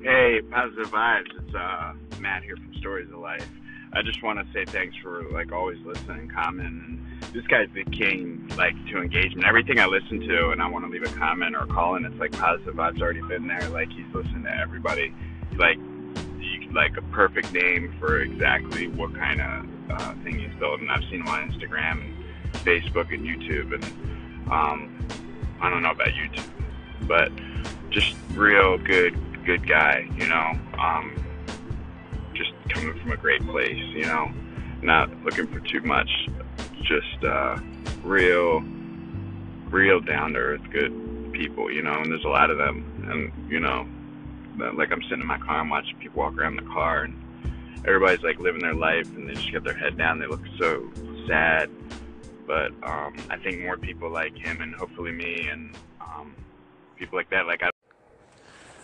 Hey, positive vibes. It's uh, Matt here from Stories of Life. I just want to say thanks for like always listening, commenting. This guy's the king, like to engagement. Everything I listen to, and I want to leave a comment or call in, it's like positive vibes already been there. Like he's listening to everybody. Like you, like a perfect name for exactly what kind of uh, thing he's building. I've seen him on Instagram and Facebook and YouTube, and um, I don't know about YouTube, but just real good, good guy. You know. Um, coming from a great place, you know, not looking for too much, just uh, real, real down to earth, good people, you know, and there's a lot of them, and you know, like I'm sitting in my car and watching people walk around the car, and everybody's like living their life, and they just get their head down, they look so sad, but um, I think more people like him, and hopefully me, and um, people like that, like I.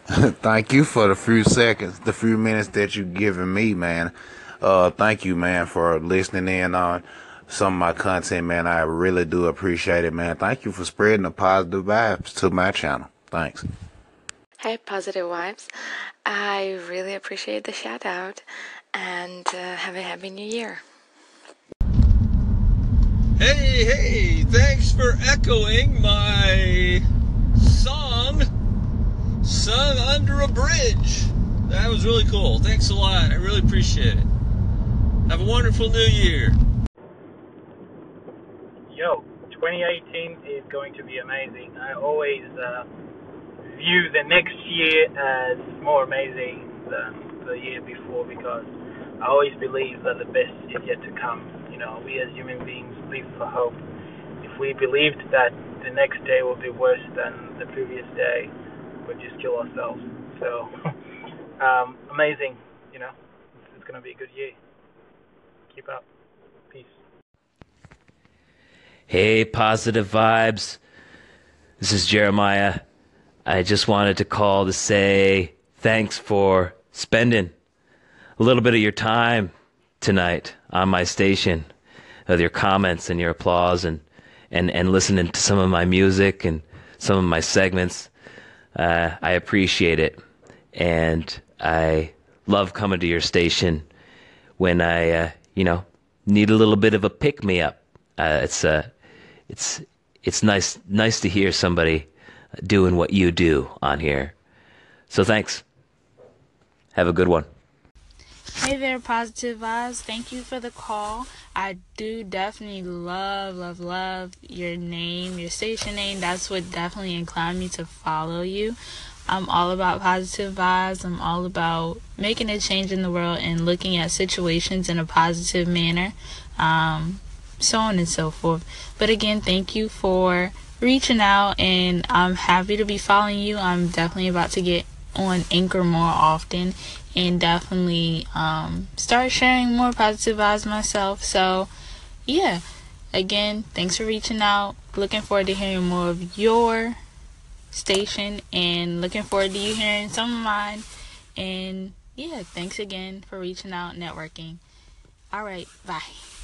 thank you for the few seconds, the few minutes that you've given me, man. Uh, thank you, man, for listening in on some of my content, man. I really do appreciate it, man. Thank you for spreading the positive vibes to my channel. Thanks. Hey, positive vibes. I really appreciate the shout out and uh, have a happy new year. Hey, hey, thanks for echoing my song sung under a bridge. That was really cool. Thanks a lot. I really appreciate it. Have a wonderful new year. Yo, 2018 is going to be amazing. I always uh, view the next year as more amazing than the year before because I always believe that the best is yet to come. You know, we as human beings live for hope. If we believed that the next day will be worse than the previous day, we'd just kill ourselves. So, um, amazing. You know, it's, it's going to be a good year. Keep up. Peace. Hey, positive vibes. This is Jeremiah. I just wanted to call to say thanks for spending a little bit of your time tonight on my station with your comments and your applause and, and, and listening to some of my music and some of my segments. Uh, I appreciate it. And I love coming to your station when I, uh, you know, need a little bit of a pick me up Uh, it's uh, it's it's nice nice to hear somebody doing what you do on here. So thanks. Have a good one. Hey there, Positive Vibes. Thank you for the call. I do definitely love, love, love your name, your station name. That's what definitely inclined me to follow you. I'm all about positive vibes. I'm all about making a change in the world and looking at situations in a positive manner, um, so on and so forth. But again, thank you for reaching out, and I'm happy to be following you. I'm definitely about to get on Anchor more often and definitely um, start sharing more positive vibes myself. So, yeah, again, thanks for reaching out. Looking forward to hearing more of your station and looking forward to you hearing some of mine. And yeah, thanks again for reaching out, networking. All right, bye.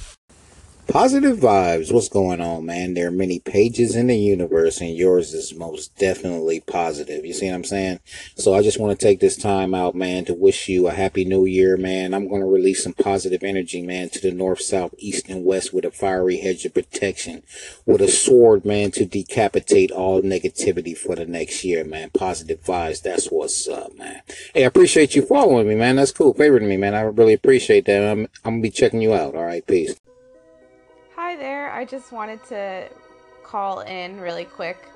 Positive vibes. What's going on, man? There are many pages in the universe, and yours is most definitely positive. You see what I'm saying? So I just want to take this time out, man, to wish you a happy new year, man. I'm going to release some positive energy, man, to the north, south, east, and west with a fiery hedge of protection, with a sword, man, to decapitate all negativity for the next year, man. Positive vibes. That's what's up, man. Hey, I appreciate you following me, man. That's cool. Favoring me, man. I really appreciate that. I'm, I'm going to be checking you out. All right. Peace. Hi there. I just wanted to call in really quick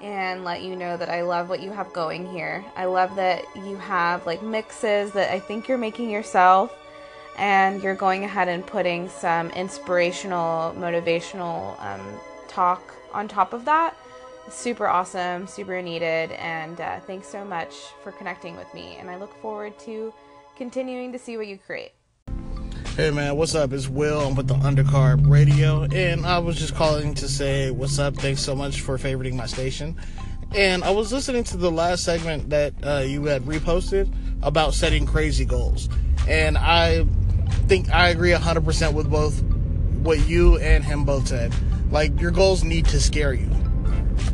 and let you know that I love what you have going here. I love that you have like mixes that I think you're making yourself and you're going ahead and putting some inspirational, motivational um, talk on top of that. Super awesome, super needed, and uh, thanks so much for connecting with me. And I look forward to continuing to see what you create. Hey man, what's up? It's Will. I'm with the Undercard Radio, and I was just calling to say what's up. Thanks so much for favoriting my station. And I was listening to the last segment that uh, you had reposted about setting crazy goals, and I think I agree 100% with both what you and him both said. Like your goals need to scare you.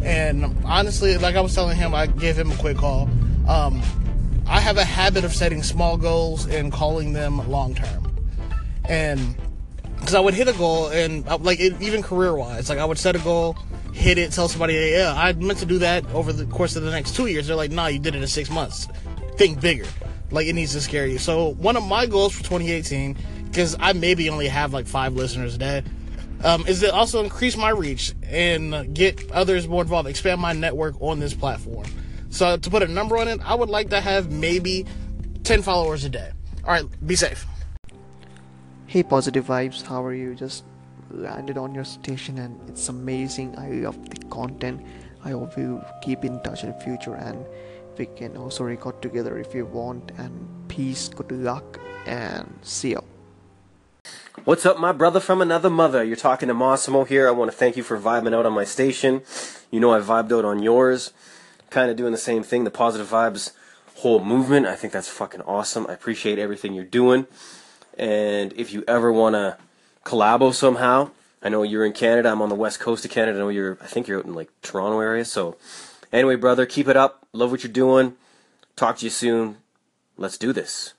And honestly, like I was telling him, I gave him a quick call. Um, I have a habit of setting small goals and calling them long term and because I would hit a goal and uh, like it, even career wise, like I would set a goal, hit it, tell somebody, hey, yeah, I meant to do that over the course of the next two years. They're like, nah, you did it in six months. Think bigger. Like it needs to scare you. So one of my goals for 2018, because I maybe only have like five listeners a day, um, is to also increase my reach and get others more involved, expand my network on this platform. So to put a number on it, I would like to have maybe 10 followers a day. All right, be safe. Hey, positive vibes, how are you? Just landed on your station and it's amazing. I love the content. I hope you keep in touch in the future and we can also record together if you want. And peace, good luck, and see you. What's up, my brother from another mother? You're talking to Massimo here. I want to thank you for vibing out on my station. You know I vibed out on yours. Kind of doing the same thing, the positive vibes whole movement. I think that's fucking awesome. I appreciate everything you're doing. And if you ever want to collabo somehow, I know you're in Canada. I'm on the west coast of Canada. I know you're. I think you're out in like Toronto area. So, anyway, brother, keep it up. Love what you're doing. Talk to you soon. Let's do this.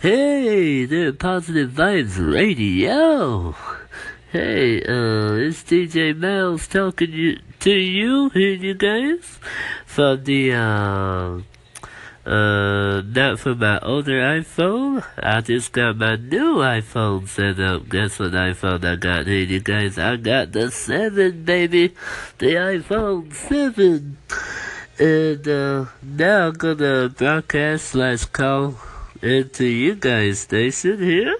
Hey, the Positive Vibes Radio. Hey, uh, it's DJ Miles talking you, to you, here you guys, from the, uh, uh, not for my older iPhone. I just got my new iPhone set up. Guess what iPhone I got here, you guys? I got the 7, baby. The iPhone 7. And, uh, now I'm gonna broadcast slash call into you guys' station here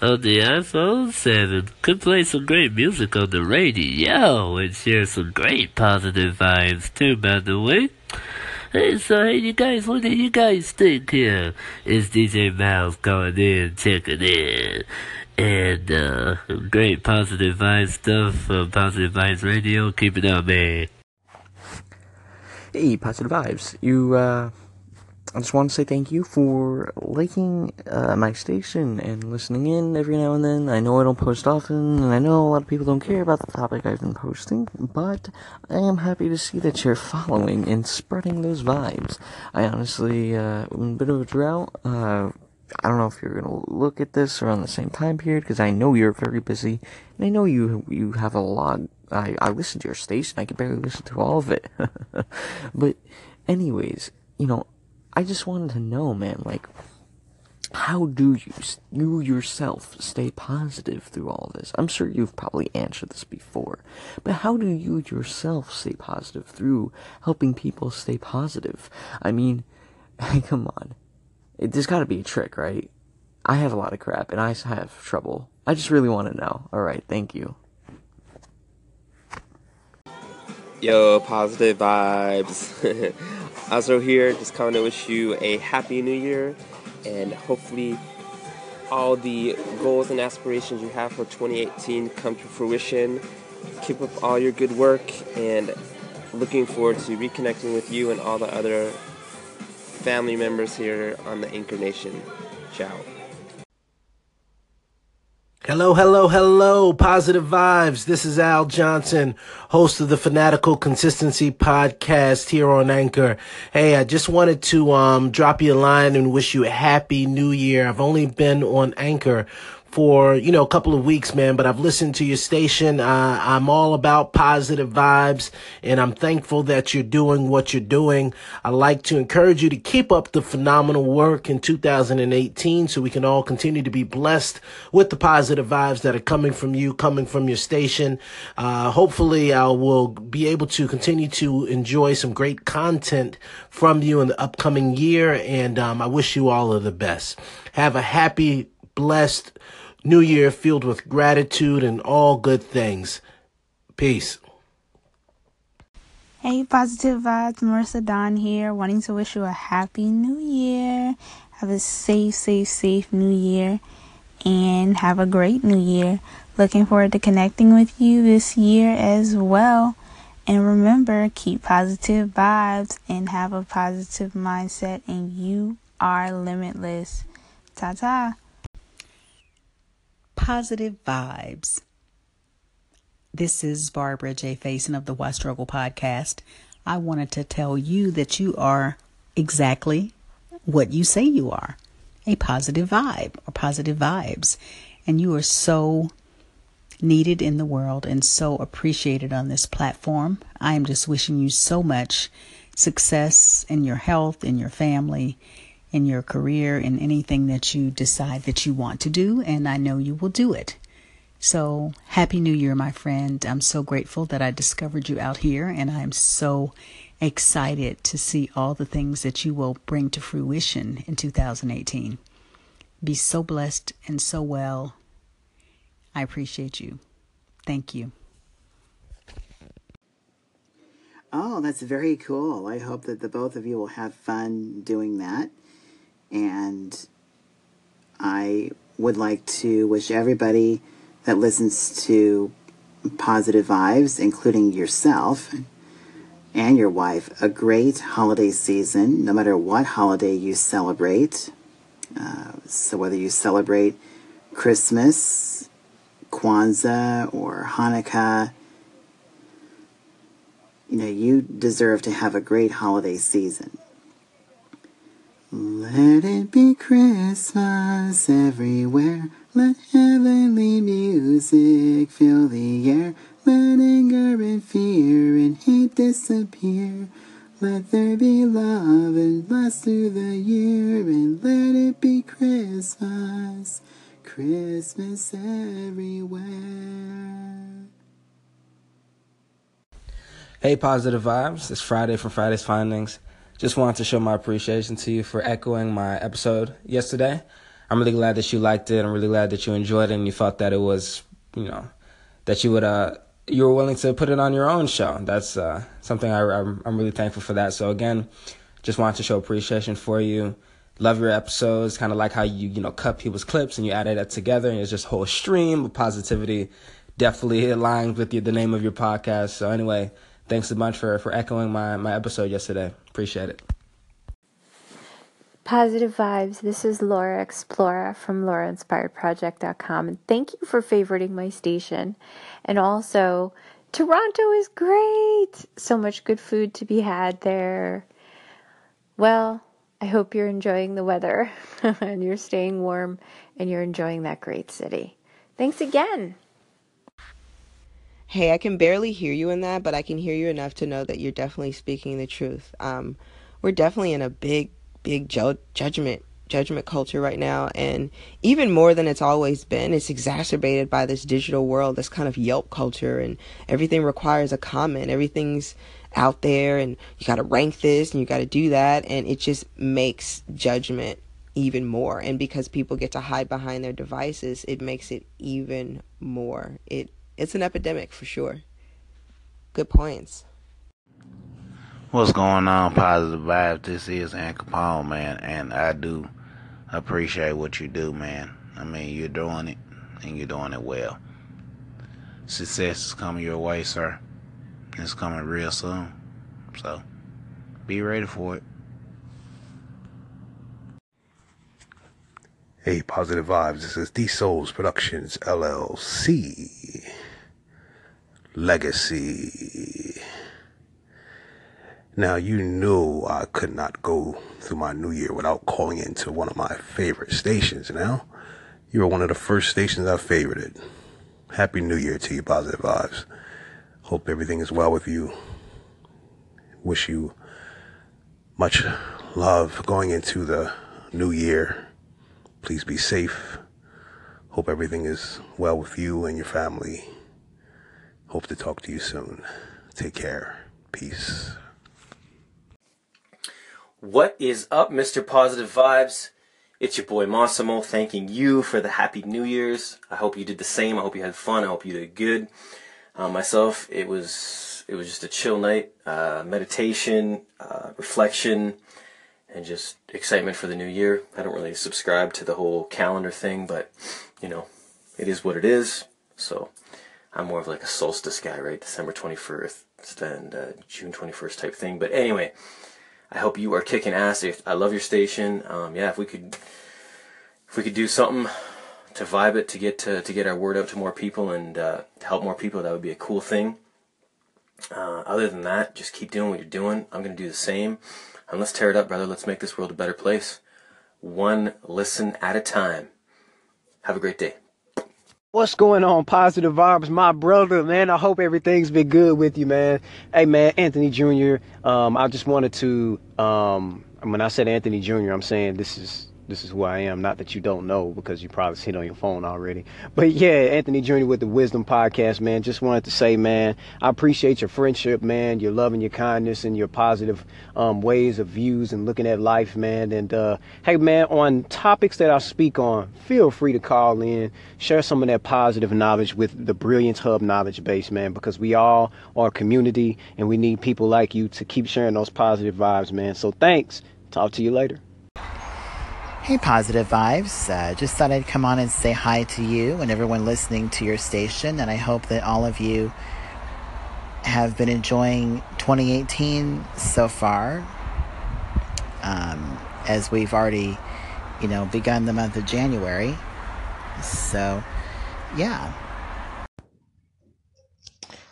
on the iPhone 7. Could play some great music on the radio and share some great positive vibes too, by the way. Hey, so hey, you guys, what do you guys think here? Is DJ Miles going in, checking in? And, uh, great positive vibes stuff from Positive Vibes Radio. Keep it up, man. Hey, positive vibes. You, uh, I just want to say thank you for liking uh, my station and listening in every now and then. I know I don't post often, and I know a lot of people don't care about the topic I've been posting, but I am happy to see that you're following and spreading those vibes. I honestly, uh, in a bit of a drought, uh, I don't know if you're gonna look at this around the same time period because I know you're very busy, and I know you you have a lot. I I listen to your station. I can barely listen to all of it, but anyways, you know, I just wanted to know, man, like. How do you, you yourself stay positive through all this? I'm sure you've probably answered this before, but how do you yourself stay positive through helping people stay positive? I mean, come on. It, there's gotta be a trick, right? I have a lot of crap and I have trouble. I just really want to know. Alright, thank you. Yo, positive vibes. also here, just coming to wish you a happy new year and hopefully all the goals and aspirations you have for 2018 come to fruition. Keep up all your good work and looking forward to reconnecting with you and all the other family members here on the Anchor Nation. Ciao. Hello, hello, hello, positive vibes. This is Al Johnson, host of the Fanatical Consistency podcast here on Anchor. Hey, I just wanted to um, drop you a line and wish you a happy new year. I've only been on Anchor for you know a couple of weeks man but i've listened to your station. Uh, i'm all about positive vibes and i'm thankful that you're doing what you're doing. I like to encourage you to keep up the phenomenal work in 2018 so we can all continue to be blessed with the positive vibes that are coming from you coming from your station. Uh, hopefully i will be able to continue to enjoy some great content from you in the upcoming year and um, i wish you all of the best. Have a happy blessed New Year filled with gratitude and all good things. Peace. Hey, positive vibes. Marissa Don here, wanting to wish you a happy new year. Have a safe, safe, safe new year. And have a great new year. Looking forward to connecting with you this year as well. And remember, keep positive vibes and have a positive mindset, and you are limitless. Ta ta positive vibes. This is Barbara J. Faison of the Why Struggle podcast. I wanted to tell you that you are exactly what you say you are a positive vibe or positive vibes. And you are so needed in the world and so appreciated on this platform. I am just wishing you so much success in your health, in your family, in your career, in anything that you decide that you want to do, and I know you will do it. So, Happy New Year, my friend. I'm so grateful that I discovered you out here, and I'm so excited to see all the things that you will bring to fruition in 2018. Be so blessed and so well. I appreciate you. Thank you. Oh, that's very cool. I hope that the both of you will have fun doing that. And I would like to wish everybody that listens to Positive Vibes, including yourself and your wife, a great holiday season, no matter what holiday you celebrate. Uh, so, whether you celebrate Christmas, Kwanzaa, or Hanukkah, you know, you deserve to have a great holiday season. Let it be Christmas everywhere. Let heavenly music fill the air. Let anger and fear and hate disappear. Let there be love and last through the year. And let it be Christmas, Christmas everywhere. Hey, positive vibes. It's Friday from Friday's Findings. Just wanted to show my appreciation to you for echoing my episode yesterday. I'm really glad that you liked it. I'm really glad that you enjoyed it and you felt that it was, you know, that you would uh you were willing to put it on your own show. That's uh, something I, I'm, I'm really thankful for that. So again, just wanted to show appreciation for you. Love your episodes, kind of like how you you know cut people's clips and you added that together, and it's just a whole stream of positivity. Definitely aligns with the name of your podcast. So anyway, thanks a bunch for for echoing my my episode yesterday. Appreciate it. Positive vibes. This is Laura Explorer from LauraInspiredProject.com, and thank you for favoriting my station. And also, Toronto is great. So much good food to be had there. Well, I hope you're enjoying the weather and you're staying warm and you're enjoying that great city. Thanks again. Hey, I can barely hear you in that, but I can hear you enough to know that you're definitely speaking the truth. Um, we're definitely in a big, big ju- judgment judgment culture right now, and even more than it's always been, it's exacerbated by this digital world, this kind of Yelp culture, and everything requires a comment. Everything's out there, and you got to rank this and you got to do that, and it just makes judgment even more. And because people get to hide behind their devices, it makes it even more. It it's an epidemic for sure. Good points. What's going on, Positive Vibes? This is Ann Capone, man, and I do appreciate what you do, man. I mean, you're doing it, and you're doing it well. Success is coming your way, sir. It's coming real soon. So, be ready for it. Hey, positive vibes. This is D Souls Productions LLC. Legacy. Now, you knew I could not go through my new year without calling into one of my favorite stations. Now, you were one of the first stations I favorited. Happy New Year to you, positive vibes. Hope everything is well with you. Wish you much love going into the new year. Please be safe. Hope everything is well with you and your family. Hope to talk to you soon. Take care. Peace. What is up, Mr. Positive Vibes? It's your boy Massimo thanking you for the Happy New Year's. I hope you did the same. I hope you had fun. I hope you did good. Uh, myself, it was it was just a chill night, uh, meditation, uh, reflection, and just excitement for the new year. I don't really subscribe to the whole calendar thing, but you know, it is what it is. So I'm more of like a solstice guy, right? December 21st and uh, June 21st type thing. But anyway. I hope you are kicking ass. I love your station. Um, yeah, if we could, if we could do something to vibe it to get to, to get our word out to more people and uh, to help more people, that would be a cool thing. Uh, other than that, just keep doing what you're doing. I'm gonna do the same, and let's tear it up, brother. Let's make this world a better place, one listen at a time. Have a great day. What's going on, Positive Vibes, my brother, man? I hope everything's been good with you, man. Hey, man, Anthony Jr. Um, I just wanted to, um, when I said Anthony Jr., I'm saying this is this is who I am. Not that you don't know because you probably see it on your phone already. But yeah, Anthony Jr. with the Wisdom Podcast, man. Just wanted to say, man, I appreciate your friendship, man, your love and your kindness and your positive um, ways of views and looking at life, man. And uh, hey, man, on topics that I speak on, feel free to call in, share some of that positive knowledge with the Brilliance Hub knowledge base, man, because we all are a community and we need people like you to keep sharing those positive vibes, man. So thanks. Talk to you later. Hey, positive vibes. Uh, just thought I'd come on and say hi to you and everyone listening to your station. And I hope that all of you have been enjoying 2018 so far. Um, as we've already, you know, begun the month of January. So, yeah.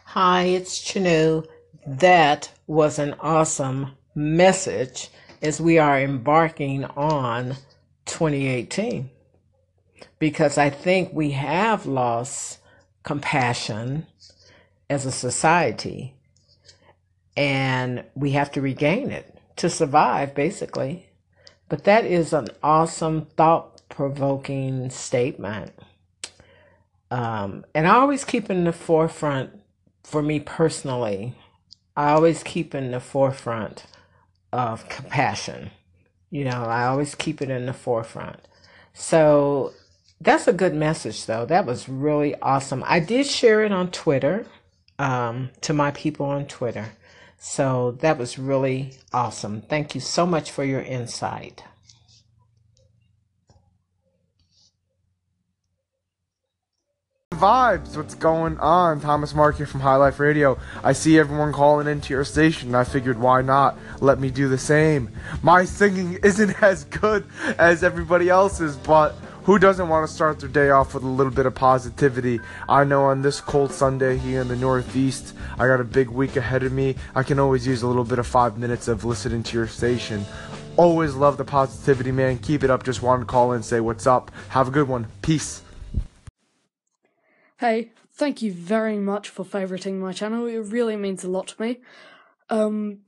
Hi, it's Chanu. That was an awesome message as we are embarking on 2018 because I think we have lost compassion as a society and we have to regain it to survive, basically. But that is an awesome, thought provoking statement. Um, and I always keep in the forefront, for me personally, I always keep in the forefront of compassion you know, I always keep it in the forefront. So that's a good message, though. That was really awesome. I did share it on Twitter um, to my people on Twitter. So that was really awesome. Thank you so much for your insight. Vibes. What's going on? Thomas Mark here from High Life Radio. I see everyone calling into your station, and I figured why not let me do the same. My singing isn't as good as everybody else's, but who doesn't want to start their day off with a little bit of positivity? I know on this cold Sunday here in the Northeast, I got a big week ahead of me. I can always use a little bit of five minutes of listening to your station Always love the positivity, man. Keep it up. Just wanted to call in, say what's up. Have a good one. Peace. Hey, thank you very much for favoriting my channel. It really means a lot to me. Um,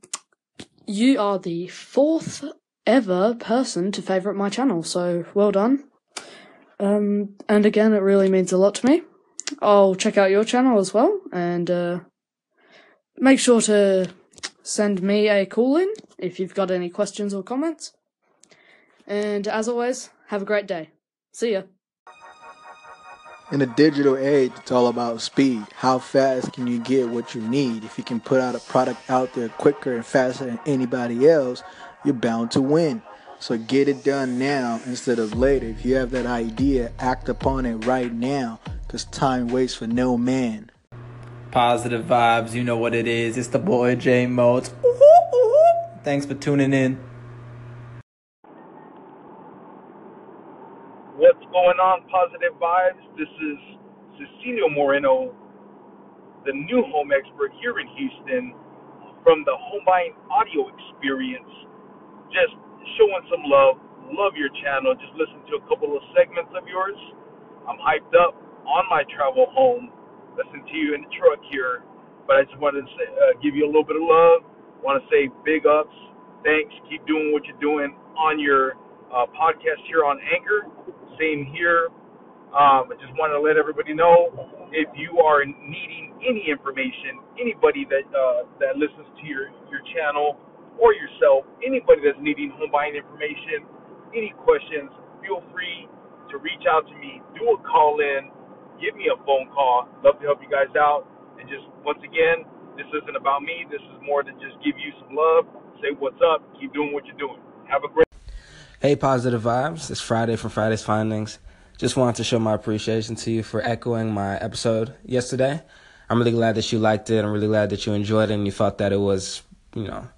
you are the fourth ever person to favorite my channel, so well done. Um, and again, it really means a lot to me. I'll check out your channel as well, and uh, make sure to send me a call in if you've got any questions or comments. And as always, have a great day. See ya. In a digital age, it's all about speed. How fast can you get what you need? If you can put out a product out there quicker and faster than anybody else, you're bound to win. So get it done now instead of later. If you have that idea, act upon it right now because time waits for no man. Positive vibes, you know what it is. It's the boy J Modes. Thanks for tuning in. What's going on, Positive Vibes? This is Cecilio Moreno, the new home expert here in Houston from the Home Buying Audio Experience. Just showing some love. Love your channel. Just listen to a couple of segments of yours. I'm hyped up on my travel home. Listen to you in the truck here. But I just wanted to say, uh, give you a little bit of love. Want to say big ups. Thanks. Keep doing what you're doing on your uh, podcast here on Anchor. Same here. Um, I just wanted to let everybody know if you are needing any information, anybody that uh, that listens to your your channel or yourself, anybody that's needing home buying information, any questions, feel free to reach out to me. Do a call in, give me a phone call. Love to help you guys out. And just once again, this isn't about me. This is more to just give you some love, say what's up, keep doing what you're doing. Have a great. Hey, positive vibes. It's Friday from Friday's Findings. Just wanted to show my appreciation to you for echoing my episode yesterday. I'm really glad that you liked it. I'm really glad that you enjoyed it and you felt that it was, you know,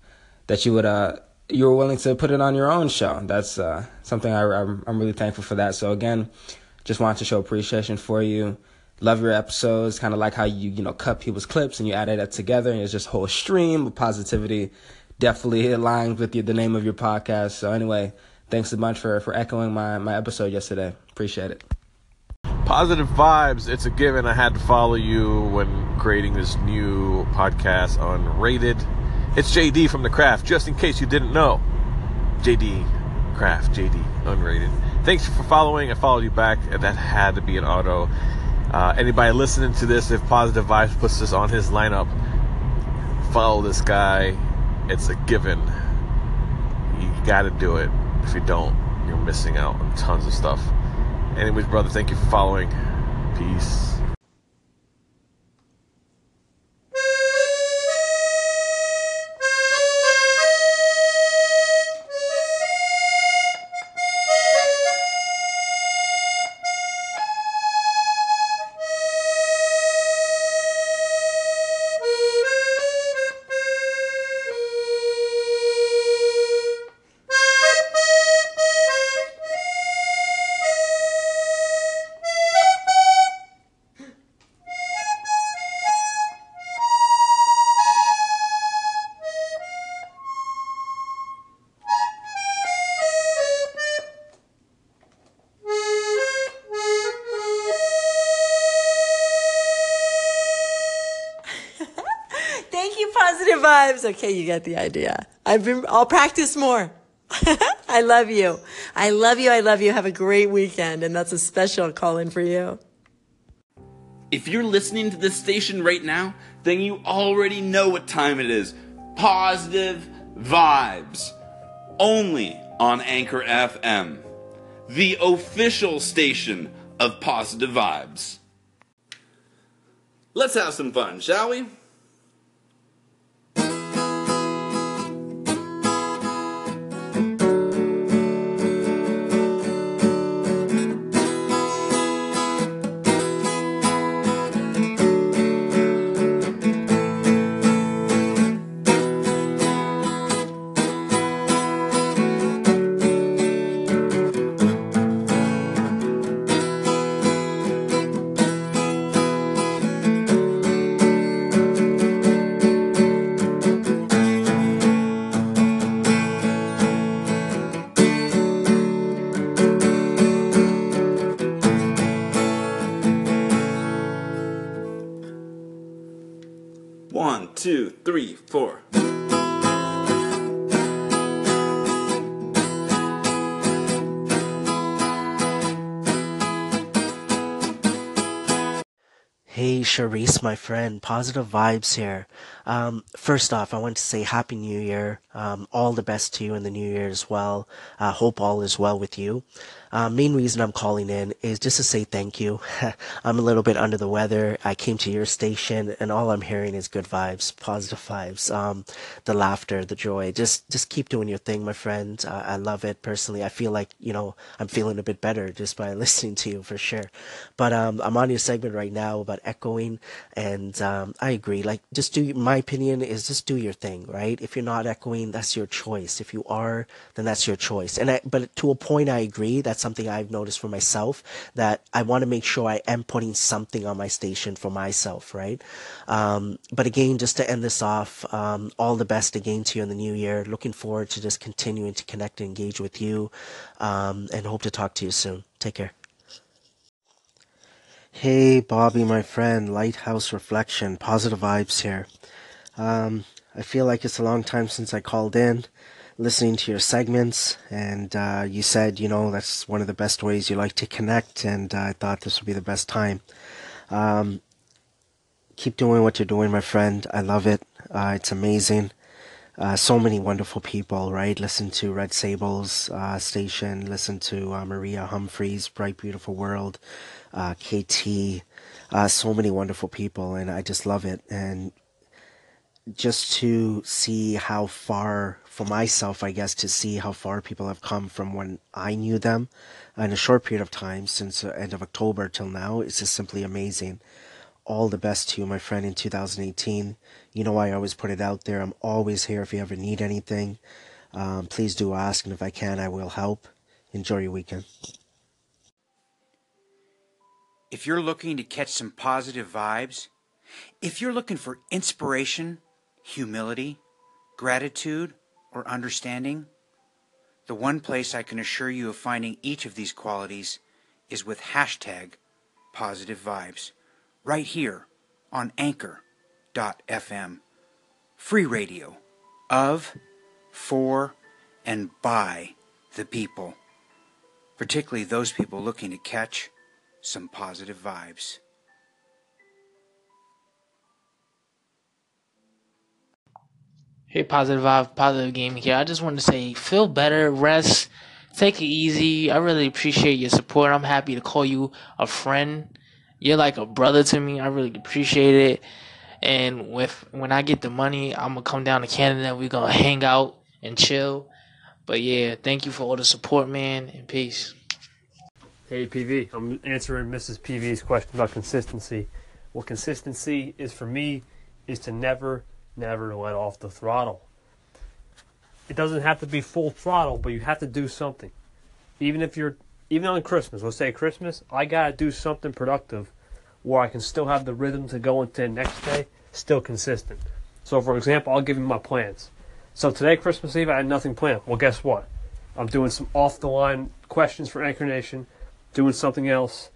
that you would uh you were willing to put it on your own show. That's uh, something I, I'm, I'm really thankful for that. So again, just wanted to show appreciation for you. Love your episodes, kind of like how you you know cut people's clips and you added that together, and it's just a whole stream of positivity. Definitely aligns with the name of your podcast. So anyway, thanks a bunch for for echoing my my episode yesterday. Appreciate it. Positive vibes. It's a given. I had to follow you when creating this new podcast on Rated. It's JD from The Craft, just in case you didn't know. JD Craft, JD Unrated. Thanks for following. I followed you back, that had to be an auto. Uh, anybody listening to this, if Positive Vibes puts this on his lineup, follow this guy. It's a given. You gotta do it. If you don't, you're missing out on tons of stuff. Anyways, brother, thank you for following. Peace. Okay, you get the idea. I've been, I'll practice more. I love you. I love you. I love you. Have a great weekend. And that's a special call in for you. If you're listening to this station right now, then you already know what time it is. Positive vibes. Only on Anchor FM, the official station of Positive Vibes. Let's have some fun, shall we? Three, four. Hey, Charisse, my friend. Positive vibes here. Um, first off, I want to say Happy New Year. Um, all the best to you in the New Year as well. Uh, hope all is well with you. Uh, main reason I'm calling in is just to say thank you. I'm a little bit under the weather. I came to your station and all I'm hearing is good vibes, positive vibes, um, the laughter, the joy. Just, just keep doing your thing, my friend. Uh, I love it personally. I feel like, you know, I'm feeling a bit better just by listening to you for sure. But, um, I'm on your segment right now about echoing and, um, I agree. Like, just do, my opinion is just do your thing, right? If you're not echoing, that's your choice. If you are, then that's your choice. And I, but to a point, I agree. That's something I've noticed for myself that I want to make sure I am putting something on my station for myself, right? Um, but again, just to end this off, um, all the best again to you in the new year. Looking forward to just continuing to connect and engage with you, um, and hope to talk to you soon. Take care. Hey, Bobby, my friend, Lighthouse Reflection, positive vibes here. Um, I feel like it's a long time since I called in listening to your segments, and uh, you said, you know, that's one of the best ways you like to connect, and uh, I thought this would be the best time. Um, keep doing what you're doing, my friend. I love it. Uh, it's amazing. Uh, so many wonderful people, right? Listen to Red Sable's uh, station, listen to uh, Maria Humphreys, Bright Beautiful World, KT, so many wonderful people, and I just love it. And just to see how far for myself, I guess, to see how far people have come from when I knew them in a short period of time since the end of October till now. It's just simply amazing. All the best to you, my friend, in 2018. You know, I always put it out there. I'm always here if you ever need anything. Um, please do ask, and if I can, I will help. Enjoy your weekend. If you're looking to catch some positive vibes, if you're looking for inspiration, humility, gratitude, or understanding, the one place I can assure you of finding each of these qualities is with hashtag positive vibes, right here on anchor.fm. Free radio of, for, and by the people, particularly those people looking to catch some positive vibes. Hey, positive vibe, positive gaming here. I just want to say, feel better, rest, take it easy. I really appreciate your support. I'm happy to call you a friend. You're like a brother to me. I really appreciate it. And with when I get the money, I'm gonna come down to Canada. We're gonna hang out and chill. But yeah, thank you for all the support, man, and peace. Hey PV, I'm answering Mrs. PV's question about consistency. What consistency is for me is to never, never let off the throttle. It doesn't have to be full throttle, but you have to do something. Even if you're, even on Christmas, let's say Christmas, I gotta do something productive where I can still have the rhythm to go into the next day, still consistent. So, for example, I'll give you my plans. So today, Christmas Eve, I had nothing planned. Well, guess what? I'm doing some off the line questions for Anchor Nation, doing something else,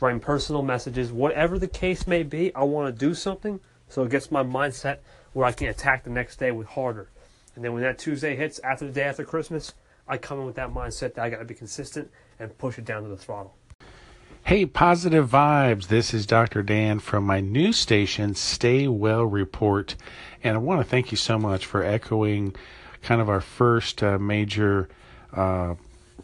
writing personal messages, whatever the case may be. I want to do something so it gets my mindset where I can attack the next day with harder. And then when that Tuesday hits after the day after Christmas, I come in with that mindset that I got to be consistent and push it down to the throttle. Hey, positive vibes. This is Dr. Dan from my new station, Stay Well Report. And I want to thank you so much for echoing kind of our first uh, major uh,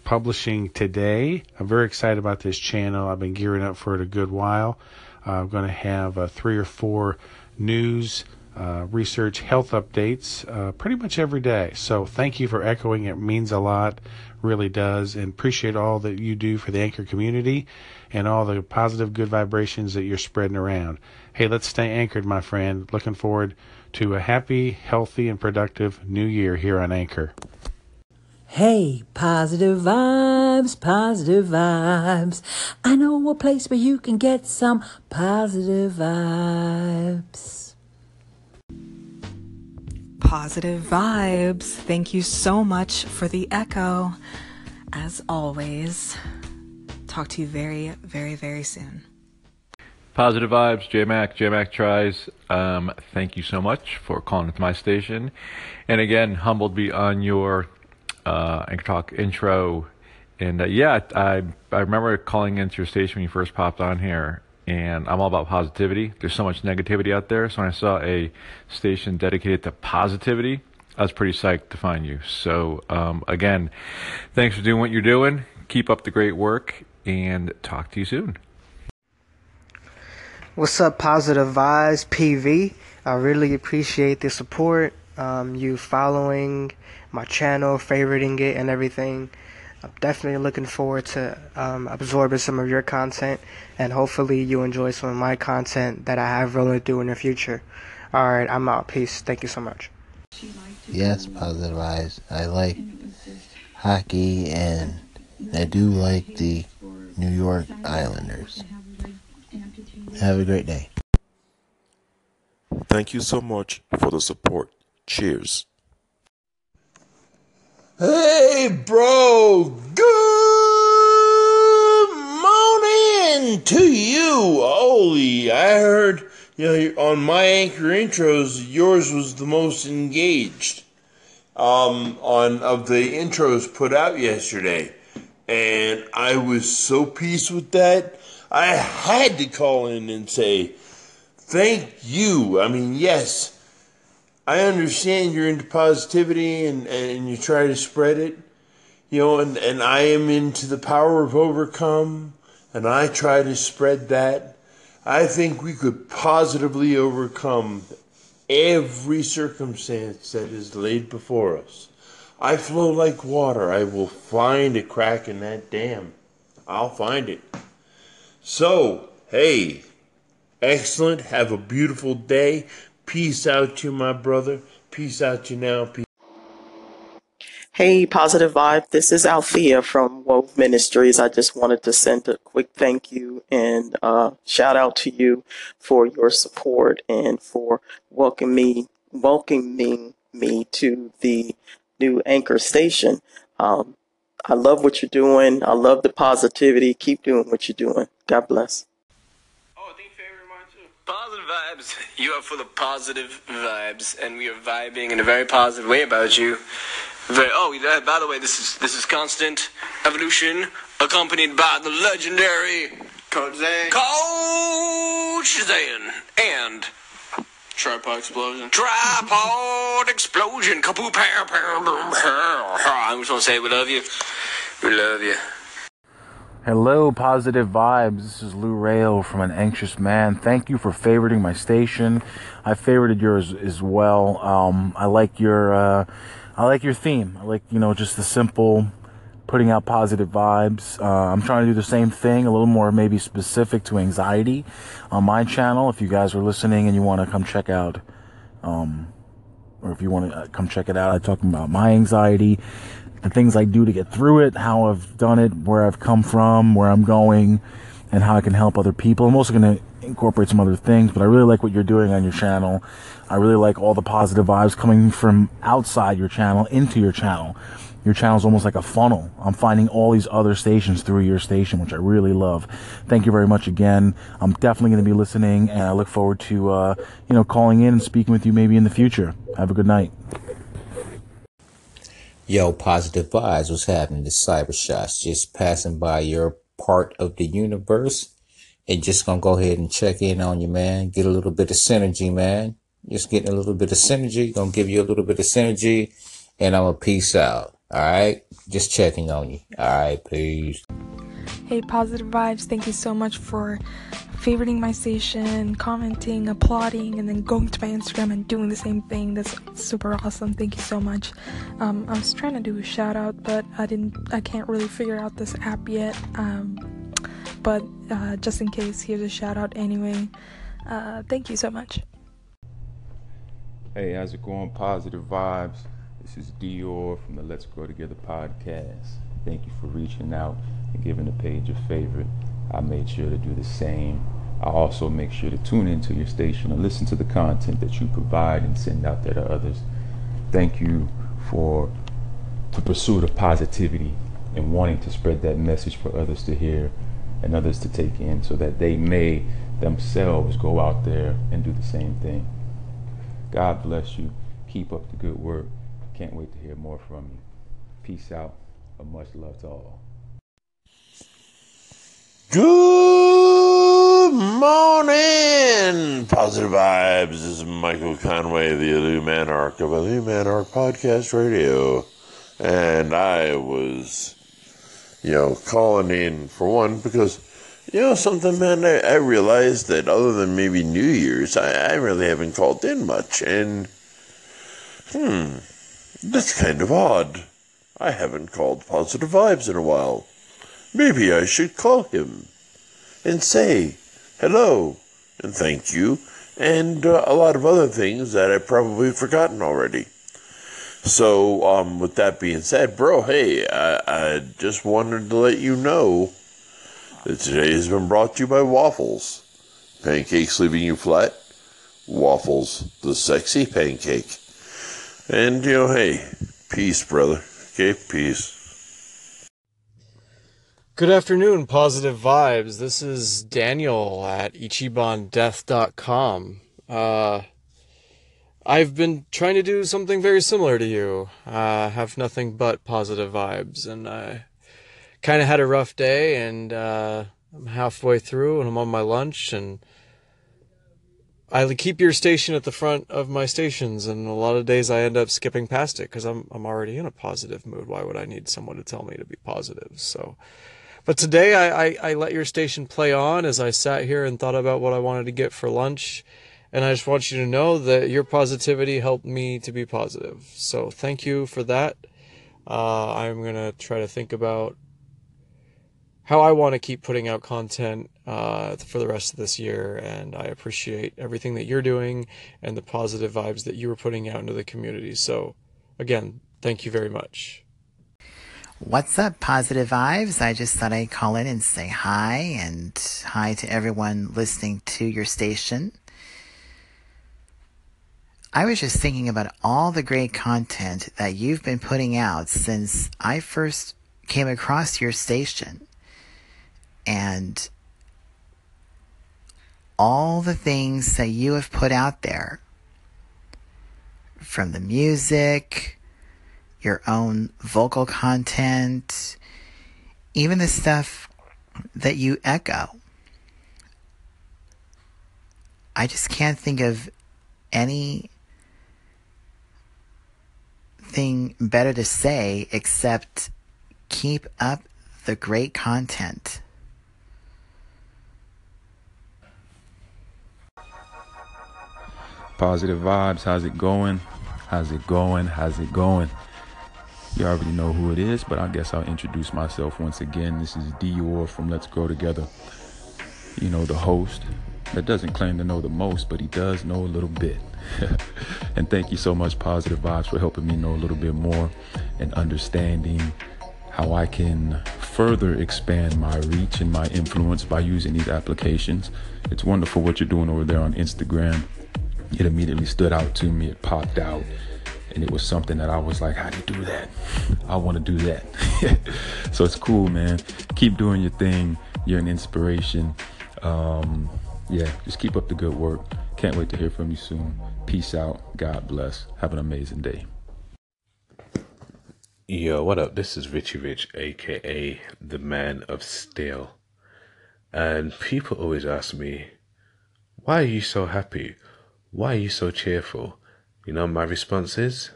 publishing today. I'm very excited about this channel. I've been gearing up for it a good while. Uh, I'm going to have three or four news, uh, research, health updates uh, pretty much every day. So thank you for echoing. It means a lot, really does, and appreciate all that you do for the Anchor community and all the positive, good vibrations that you're spreading around. Hey, let's stay anchored, my friend. Looking forward to a happy, healthy, and productive new year here on Anchor. Hey, positive vibes, positive vibes. I know a place where you can get some positive vibes. Positive vibes. Thank you so much for the echo. As always, talk to you very, very, very soon. Positive vibes, J Mac, J Mac tries. Um, thank you so much for calling into my station. And again, humbled be on your uh, Anchor Talk intro. And uh, yeah, I I remember calling into your station when you first popped on here, and I'm all about positivity. There's so much negativity out there. So when I saw a station dedicated to positivity, I was pretty psyched to find you. So um, again, thanks for doing what you're doing. Keep up the great work, and talk to you soon. What's up, Positive Vibes PV? I really appreciate the support, um, you following my channel, favoriting it, and everything. I'm definitely looking forward to um, absorbing some of your content, and hopefully, you enjoy some of my content that I have rolling through in the future. Alright, I'm out. Peace. Thank you so much. Yes, positive eyes. I like hockey and I do like the New York Islanders. Have a great day. Thank you so much for the support. Cheers. Hey, bro. Good morning to you. Holy, I heard you know on my anchor intros, yours was the most engaged. Um, on of the intros put out yesterday, and I was so pleased with that. I had to call in and say thank you. I mean, yes, I understand you're into positivity and, and you try to spread it, you know, and, and I am into the power of overcome and I try to spread that. I think we could positively overcome every circumstance that is laid before us. I flow like water. I will find a crack in that dam. I'll find it. So, hey, excellent. Have a beautiful day. Peace out to my brother. Peace out to you now. Peace. Hey, Positive Vibe. This is Althea from Wove Ministries. I just wanted to send a quick thank you and uh, shout out to you for your support and for welcoming me, welcoming me to the new anchor station. Um, I love what you're doing. I love the positivity. Keep doing what you're doing. God bless. Vibes. You are full of positive vibes, and we are vibing in a very positive way about you. Very, oh, uh, by the way, this is this is constant evolution, accompanied by the legendary Coach Zane, Coach Zane, and Tripod explosion. tripod explosion. Kapoo, pow, pow, boom, pow. I just to say we love you. We love you. Hello, positive vibes. This is Lou Rayo from An Anxious Man. Thank you for favoriting my station. I favorited yours as well. Um, I like your, uh, I like your theme. I like, you know, just the simple putting out positive vibes. Uh, I'm trying to do the same thing, a little more maybe specific to anxiety on my channel. If you guys are listening and you want to come check out, um, or if you want to come check it out, I'm talking about my anxiety, the things I do to get through it, how I've done it, where I've come from, where I'm going, and how I can help other people. I'm also going to incorporate some other things, but I really like what you're doing on your channel. I really like all the positive vibes coming from outside your channel into your channel. Your channel is almost like a funnel. I'm finding all these other stations through your station, which I really love. Thank you very much again. I'm definitely going to be listening, and I look forward to, uh, you know, calling in and speaking with you maybe in the future. Have a good night. Yo, positive vibes. What's happening? The cyber shots just passing by your part of the universe. And just gonna go ahead and check in on you, man. Get a little bit of synergy, man. Just getting a little bit of synergy. Gonna give you a little bit of synergy. And I'm a peace out. All right. Just checking on you. All right. Peace. Hey, positive vibes. Thank you so much for favoriting my station, commenting, applauding, and then going to my Instagram and doing the same thing. That's super awesome. Thank you so much. Um, I was trying to do a shout out, but I didn't. I can't really figure out this app yet. Um, but uh, just in case, here's a shout out anyway. Uh, thank you so much. Hey, how's it going? Positive vibes. This is Dior from the Let's Grow Together podcast. Thank you for reaching out and giving the page a favorite. I made sure to do the same. I also make sure to tune into your station and listen to the content that you provide and send out there to others. Thank you for the pursuit of positivity and wanting to spread that message for others to hear and others to take in so that they may themselves go out there and do the same thing. God bless you. Keep up the good work. Can't wait to hear more from you. Peace out. A much love to all. Good morning, positive vibes. This is Michael Conway, the Illuminarch of Illuminarch Podcast Radio, and I was, you know, calling in for one because, you know, something, man. I, I realized that other than maybe New Year's, I, I really haven't called in much, and hmm, that's kind of odd. I haven't called positive vibes in a while. Maybe I should call him and say hello and thank you and uh, a lot of other things that I've probably forgotten already. So, um, with that being said, bro, hey, I, I just wanted to let you know that today has been brought to you by Waffles. Pancakes leaving you flat. Waffles, the sexy pancake. And, you know, hey, peace, brother. Okay, peace. Good afternoon, Positive Vibes. This is Daniel at ichibandeath.com. Uh, I've been trying to do something very similar to you. Uh, have nothing but positive vibes, and I kind of had a rough day, and uh, I'm halfway through, and I'm on my lunch, and I keep your station at the front of my stations, and a lot of days I end up skipping past it because I'm I'm already in a positive mood. Why would I need someone to tell me to be positive? So. But today I, I, I, let your station play on as I sat here and thought about what I wanted to get for lunch. And I just want you to know that your positivity helped me to be positive. So thank you for that. Uh, I'm going to try to think about how I want to keep putting out content uh, for the rest of this year. And I appreciate everything that you're doing and the positive vibes that you were putting out into the community. So, again, thank you very much. What's up, positive vibes? I just thought I'd call in and say hi and hi to everyone listening to your station. I was just thinking about all the great content that you've been putting out since I first came across your station and all the things that you have put out there from the music your own vocal content, even the stuff that you echo. I just can't think of any thing better to say except keep up the great content. Positive vibes. How's it going? How's it going? How's it going? You already know who it is, but I guess I'll introduce myself once again. This is Dior from Let's Grow Together. You know, the host that doesn't claim to know the most, but he does know a little bit. and thank you so much, Positive Vibes, for helping me know a little bit more and understanding how I can further expand my reach and my influence by using these applications. It's wonderful what you're doing over there on Instagram. It immediately stood out to me, it popped out and it was something that I was like, how do you do that? I want to do that. so it's cool, man. Keep doing your thing. You're an inspiration. Um, yeah, just keep up the good work. Can't wait to hear from you soon. Peace out. God bless. Have an amazing day. Yo, what up? This is Richie Rich, aka the Man of Steel. And people always ask me, why are you so happy? Why are you so cheerful? You know, my response is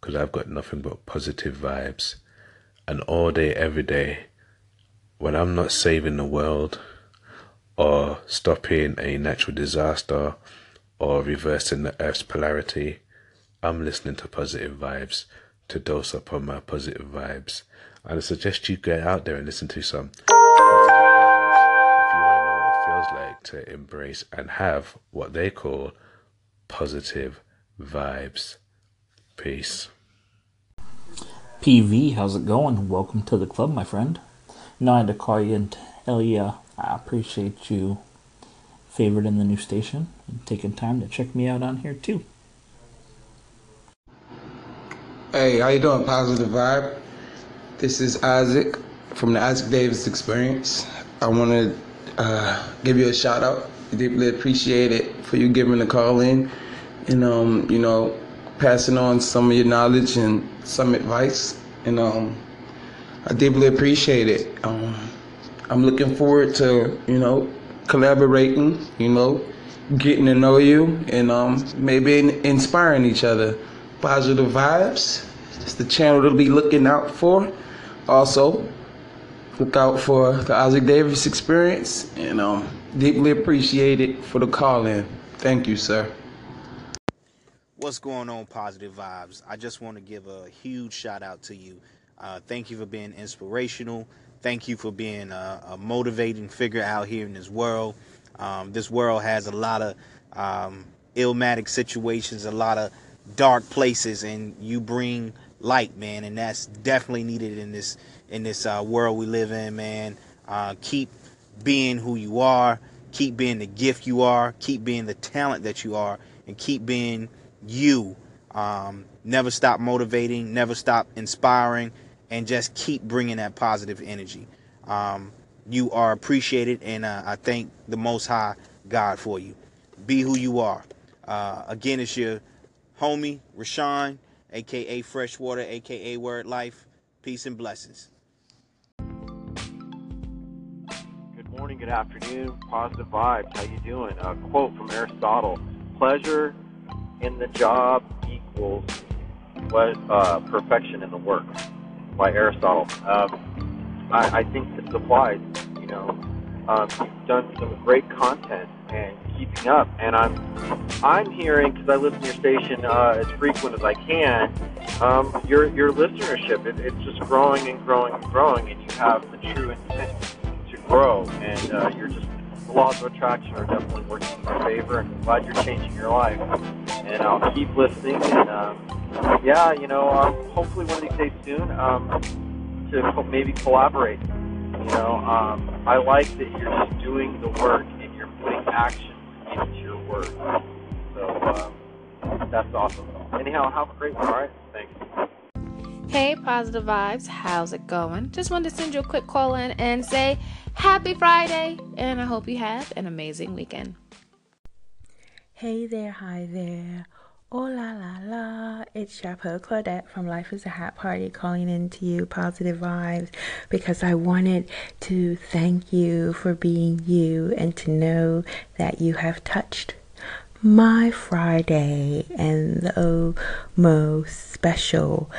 because I've got nothing but positive vibes. And all day, every day, when I'm not saving the world or stopping a natural disaster or reversing the earth's polarity, I'm listening to positive vibes to dose up on my positive vibes. And I suggest you get out there and listen to some if you want to know what it feels like to embrace and have what they call positive vibes. Peace. PV, how's it going? Welcome to the club, my friend. No, I had to call you and tell you I appreciate you favoriting the new station and taking time to check me out on here too. Hey, how you doing, Positive Vibe? This is Isaac from the Isaac Davis Experience. I want to uh, give you a shout out deeply appreciate it for you giving the call in and um, you know, passing on some of your knowledge and some advice. And um, I deeply appreciate it. Um, I'm looking forward to, you know, collaborating, you know, getting to know you and um, maybe in- inspiring each other. Positive vibes. It's the channel to be looking out for. Also, look out for the Isaac Davis experience and um, deeply appreciate it for the call in. Thank you, sir. What's going on, Positive Vibes? I just want to give a huge shout out to you. Uh, thank you for being inspirational. Thank you for being a, a motivating figure out here in this world. Um, this world has a lot of um, illmatic situations, a lot of dark places, and you bring light, man, and that's definitely needed in this in this uh, world we live in, man. Uh, keep being who you are. Keep being the gift you are. Keep being the talent that you are, and keep being you. Um, never stop motivating. Never stop inspiring, and just keep bringing that positive energy. Um, you are appreciated, and uh, I thank the Most High God for you. Be who you are. Uh, again, it's your homie Rashawn, aka Freshwater, aka Word Life. Peace and blessings. Good morning, good afternoon, positive vibes. How you doing? A quote from Aristotle: "Pleasure in the job equals uh, perfection in the work." By Aristotle. Um, I, I think this applies. You know, um, you've done some great content and keeping up, and I'm I'm hearing because I listen to your station uh, as frequent as I can. Um, your your listenership it, it's just growing and growing and growing, and you have the true intent to grow, and uh, you're just the laws of attraction are definitely working in your favor, and I'm glad you're changing your life. And I'll keep listening, and um, yeah, you know, um, hopefully one of these days soon um, to maybe collaborate. You know, um, I like that you're just doing the work and you're putting action into your work. So um, that's awesome. Anyhow, have a great one. All right, thanks. Hey, Positive Vibes, how's it going? Just wanted to send you a quick call in and say happy Friday, and I hope you have an amazing weekend. Hey there, hi there. Oh la la la, it's Chapeau Claudette from Life is a Hat Party calling in to you, positive vibes, because I wanted to thank you for being you and to know that you have touched my Friday and the oh, most special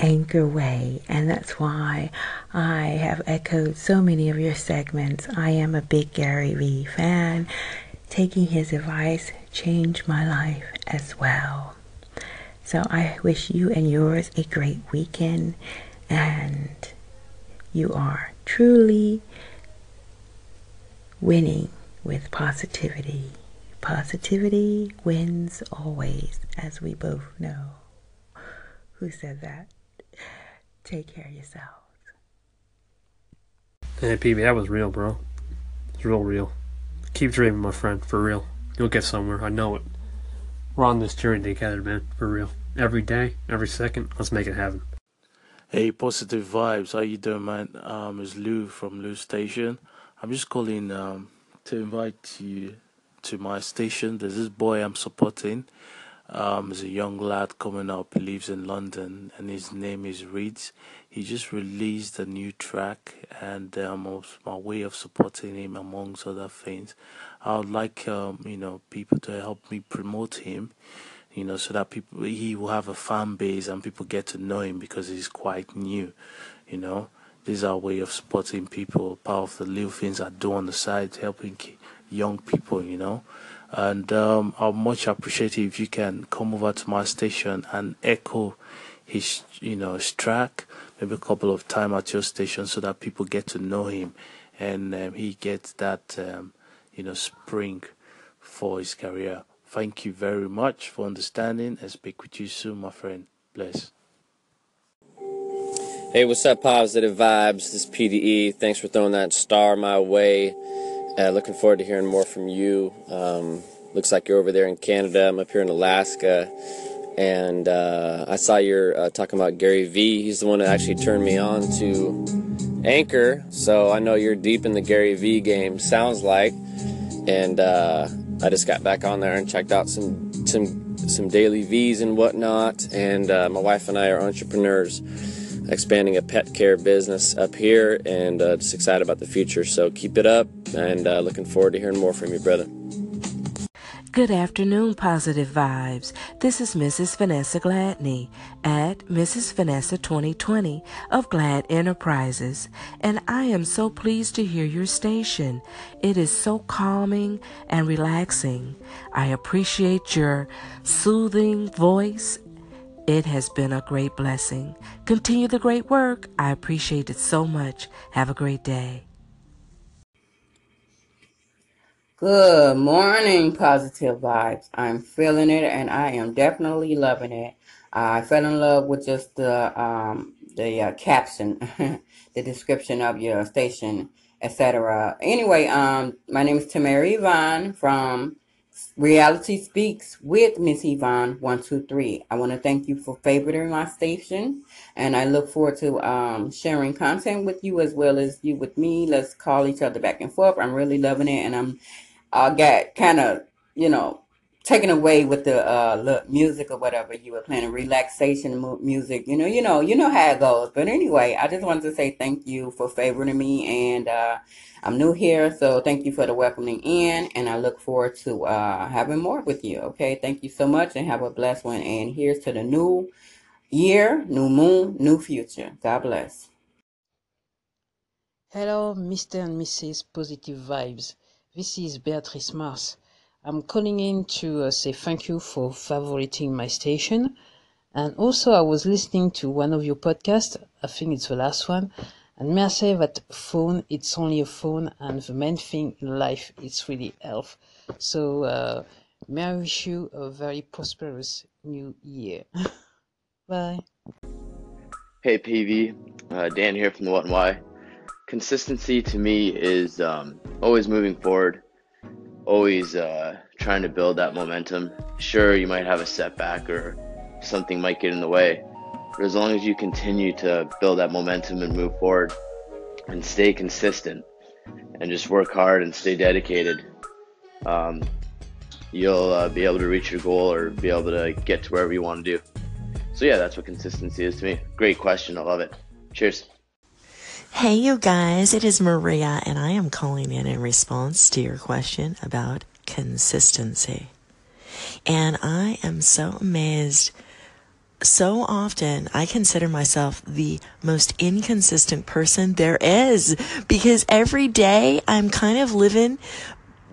anchor way, and that's why I have echoed so many of your segments. I am a big Gary Vee fan. Taking his advice changed my life as well. So I wish you and yours a great weekend, and you are truly winning with positivity. Positivity wins always, as we both know. Who said that? Take care of yourselves. Hey, PB, that was real, bro. It's real, real. Keep dreaming, my friend, for real. You'll get somewhere, I know it. We're on this journey together, man, for real. Every day, every second, let's make it happen. Hey, positive vibes. How you doing, man? Um, it's Lou from Lou Station. I'm just calling um to invite you to my station. There's this boy I'm supporting. Um, he's a young lad coming up. He lives in London, and his name is Reeds. He just released a new track, and um, my way of supporting him, amongst other things, I would like um, you know people to help me promote him, you know, so that people he will have a fan base and people get to know him because he's quite new, you know. This is our way of supporting people. Part of the little things I do on the side, helping young people, you know. And um, I'll much appreciate if you can come over to my station and echo his, you know, his track, maybe a couple of time at your station, so that people get to know him, and um, he gets that, um, you know, spring for his career. Thank you very much for understanding, and speak with you soon, my friend. Bless. Hey, what's up, Positive Vibes? This is PDE. Thanks for throwing that star my way. Uh, looking forward to hearing more from you. Um, looks like you're over there in Canada. I'm up here in Alaska. And uh, I saw you're uh, talking about Gary Vee. He's the one that actually turned me on to Anchor. So I know you're deep in the Gary Vee game, sounds like. and uh, I just got back on there and checked out some some some DailyVee's and whatnot. And uh, my wife and I are entrepreneurs, expanding a pet care business up here, and uh, just excited about the future. So keep it up, and uh, looking forward to hearing more from you, brother. Good afternoon, Positive Vibes. This is Mrs. Vanessa Gladney at Mrs. Vanessa 2020 of Glad Enterprises, and I am so pleased to hear your station. It is so calming and relaxing. I appreciate your soothing voice. It has been a great blessing. Continue the great work. I appreciate it so much. Have a great day. Good morning, positive vibes. I'm feeling it, and I am definitely loving it. I fell in love with just the um, the uh, caption, the description of your station, etc. Anyway, um, my name is Tamara Yvonne from Reality Speaks with Miss Yvonne One Two Three. I want to thank you for favoriting my station, and I look forward to um, sharing content with you as well as you with me. Let's call each other back and forth. I'm really loving it, and I'm I got kind of, you know, taken away with the uh music or whatever you were playing, relaxation mu- music. You know, you know, you know how it goes. But anyway, I just wanted to say thank you for favoring me, and uh, I'm new here, so thank you for the welcoming in, and I look forward to uh having more with you. Okay, thank you so much, and have a blessed one. And here's to the new year, new moon, new future. God bless. Hello, Mr. and Mrs. Positive Vibes. This is Beatrice Mars. I'm calling in to uh, say thank you for favoriting my station. And also, I was listening to one of your podcasts. I think it's the last one. And may I say that phone, it's only a phone, and the main thing in life is really health. So, uh, may I wish you a very prosperous new year. Bye. Hey PV, uh, Dan here from the What and Why. Consistency to me is um, always moving forward, always uh, trying to build that momentum. Sure, you might have a setback or something might get in the way, but as long as you continue to build that momentum and move forward and stay consistent and just work hard and stay dedicated, um, you'll uh, be able to reach your goal or be able to get to wherever you want to do. So, yeah, that's what consistency is to me. Great question. I love it. Cheers. Hey, you guys, it is Maria, and I am calling in in response to your question about consistency. And I am so amazed. So often, I consider myself the most inconsistent person there is because every day I'm kind of living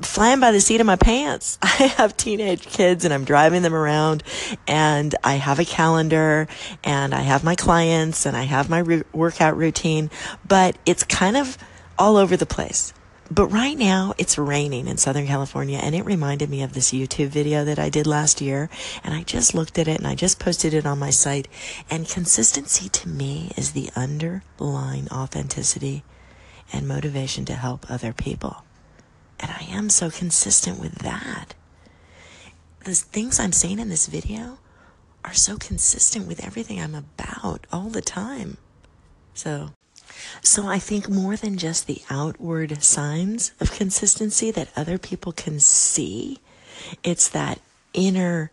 flying by the seat of my pants. I have teenage kids and I'm driving them around and I have a calendar and I have my clients and I have my re- workout routine, but it's kind of all over the place. But right now it's raining in Southern California and it reminded me of this YouTube video that I did last year and I just looked at it and I just posted it on my site and consistency to me is the underlying authenticity and motivation to help other people. And I am so consistent with that. The things I'm saying in this video are so consistent with everything I'm about all the time. So, so I think more than just the outward signs of consistency that other people can see, it's that inner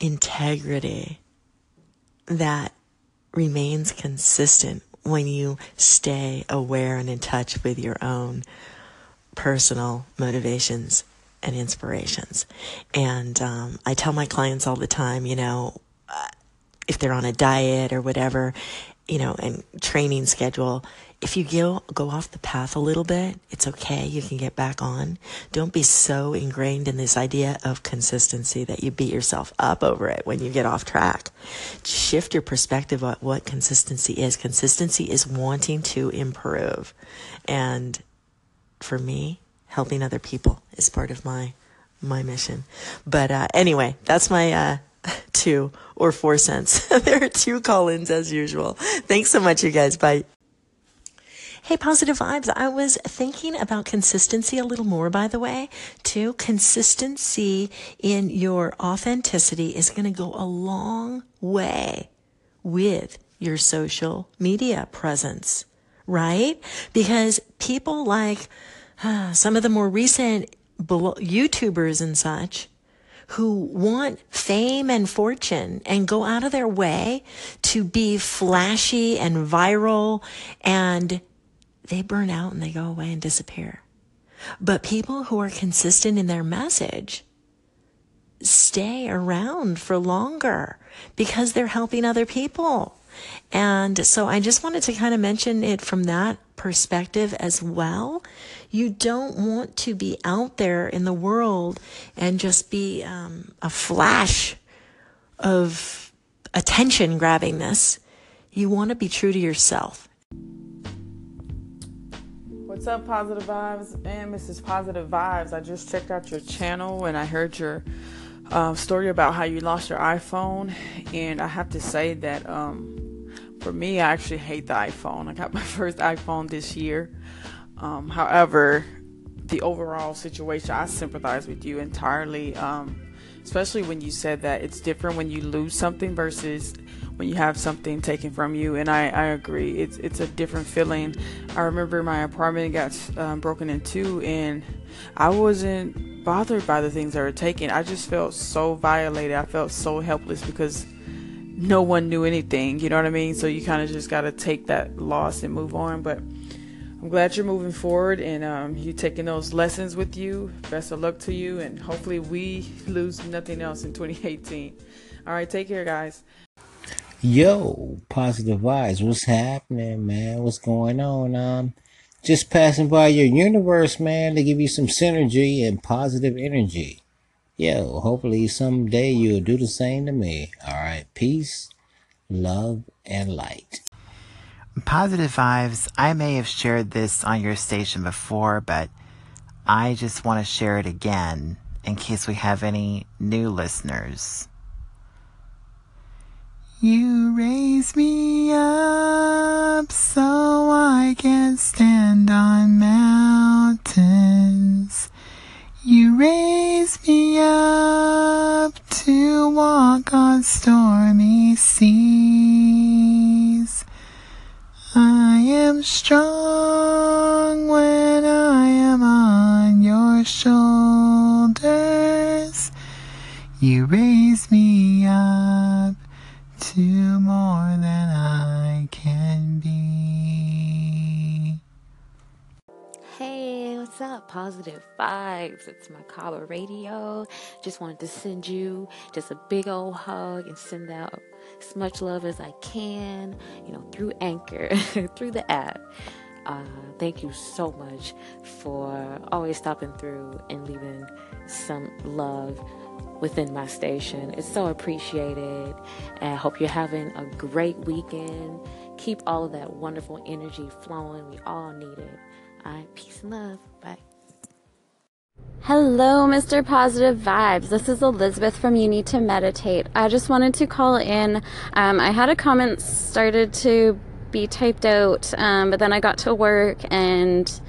integrity that remains consistent when you stay aware and in touch with your own personal motivations and inspirations. And um, I tell my clients all the time, you know, uh, if they're on a diet or whatever, you know, and training schedule, if you go go off the path a little bit, it's okay. You can get back on. Don't be so ingrained in this idea of consistency that you beat yourself up over it when you get off track. Shift your perspective on what consistency is. Consistency is wanting to improve. And for me, helping other people is part of my my mission. But uh, anyway, that's my uh, two or four cents. there are two call-ins as usual. Thanks so much, you guys. Bye. Hey, positive vibes. I was thinking about consistency a little more, by the way, too. Consistency in your authenticity is going to go a long way with your social media presence, right? Because people like uh, some of the more recent YouTubers and such who want fame and fortune and go out of their way to be flashy and viral and they burn out and they go away and disappear. But people who are consistent in their message stay around for longer because they're helping other people. And so I just wanted to kind of mention it from that perspective as well. You don't want to be out there in the world and just be um, a flash of attention grabbing this. You want to be true to yourself. What's up, Positive Vibes and Mrs. Positive Vibes? I just checked out your channel and I heard your uh, story about how you lost your iPhone, and I have to say that um, for me, I actually hate the iPhone. I got my first iPhone this year. Um, however, the overall situation, I sympathize with you entirely. Um, especially when you said that it's different when you lose something versus when you have something taken from you. And I, I agree, it's it's a different feeling. I remember my apartment got um, broken into, and I wasn't bothered by the things that were taken. I just felt so violated. I felt so helpless because no one knew anything. You know what I mean? So you kind of just got to take that loss and move on. But I'm glad you're moving forward and um, you taking those lessons with you. Best of luck to you, and hopefully we lose nothing else in 2018. All right, take care, guys. Yo, positive vibes. What's happening, man? What's going on? Um, just passing by your universe, man, to give you some synergy and positive energy. Yo, hopefully someday you'll do the same to me. All right, peace, love, and light. Positive vibes. I may have shared this on your station before, but I just want to share it again in case we have any new listeners. You raise me up so I can stand on mountains. You raise me up to walk on stormy seas. I am strong when I am on your shoulders. You raise me up to more than I up? Positive vibes. It's Macabre Radio. Just wanted to send you just a big old hug and send out as much love as I can, you know, through Anchor, through the app. Uh, thank you so much for always stopping through and leaving some love within my station. It's so appreciated. And I hope you're having a great weekend. Keep all of that wonderful energy flowing. We all need it. All right, peace and love. Bye. Hello, Mr. Positive Vibes. This is Elizabeth from You Need to Meditate. I just wanted to call in. Um, I had a comment started to be typed out, um, but then I got to work and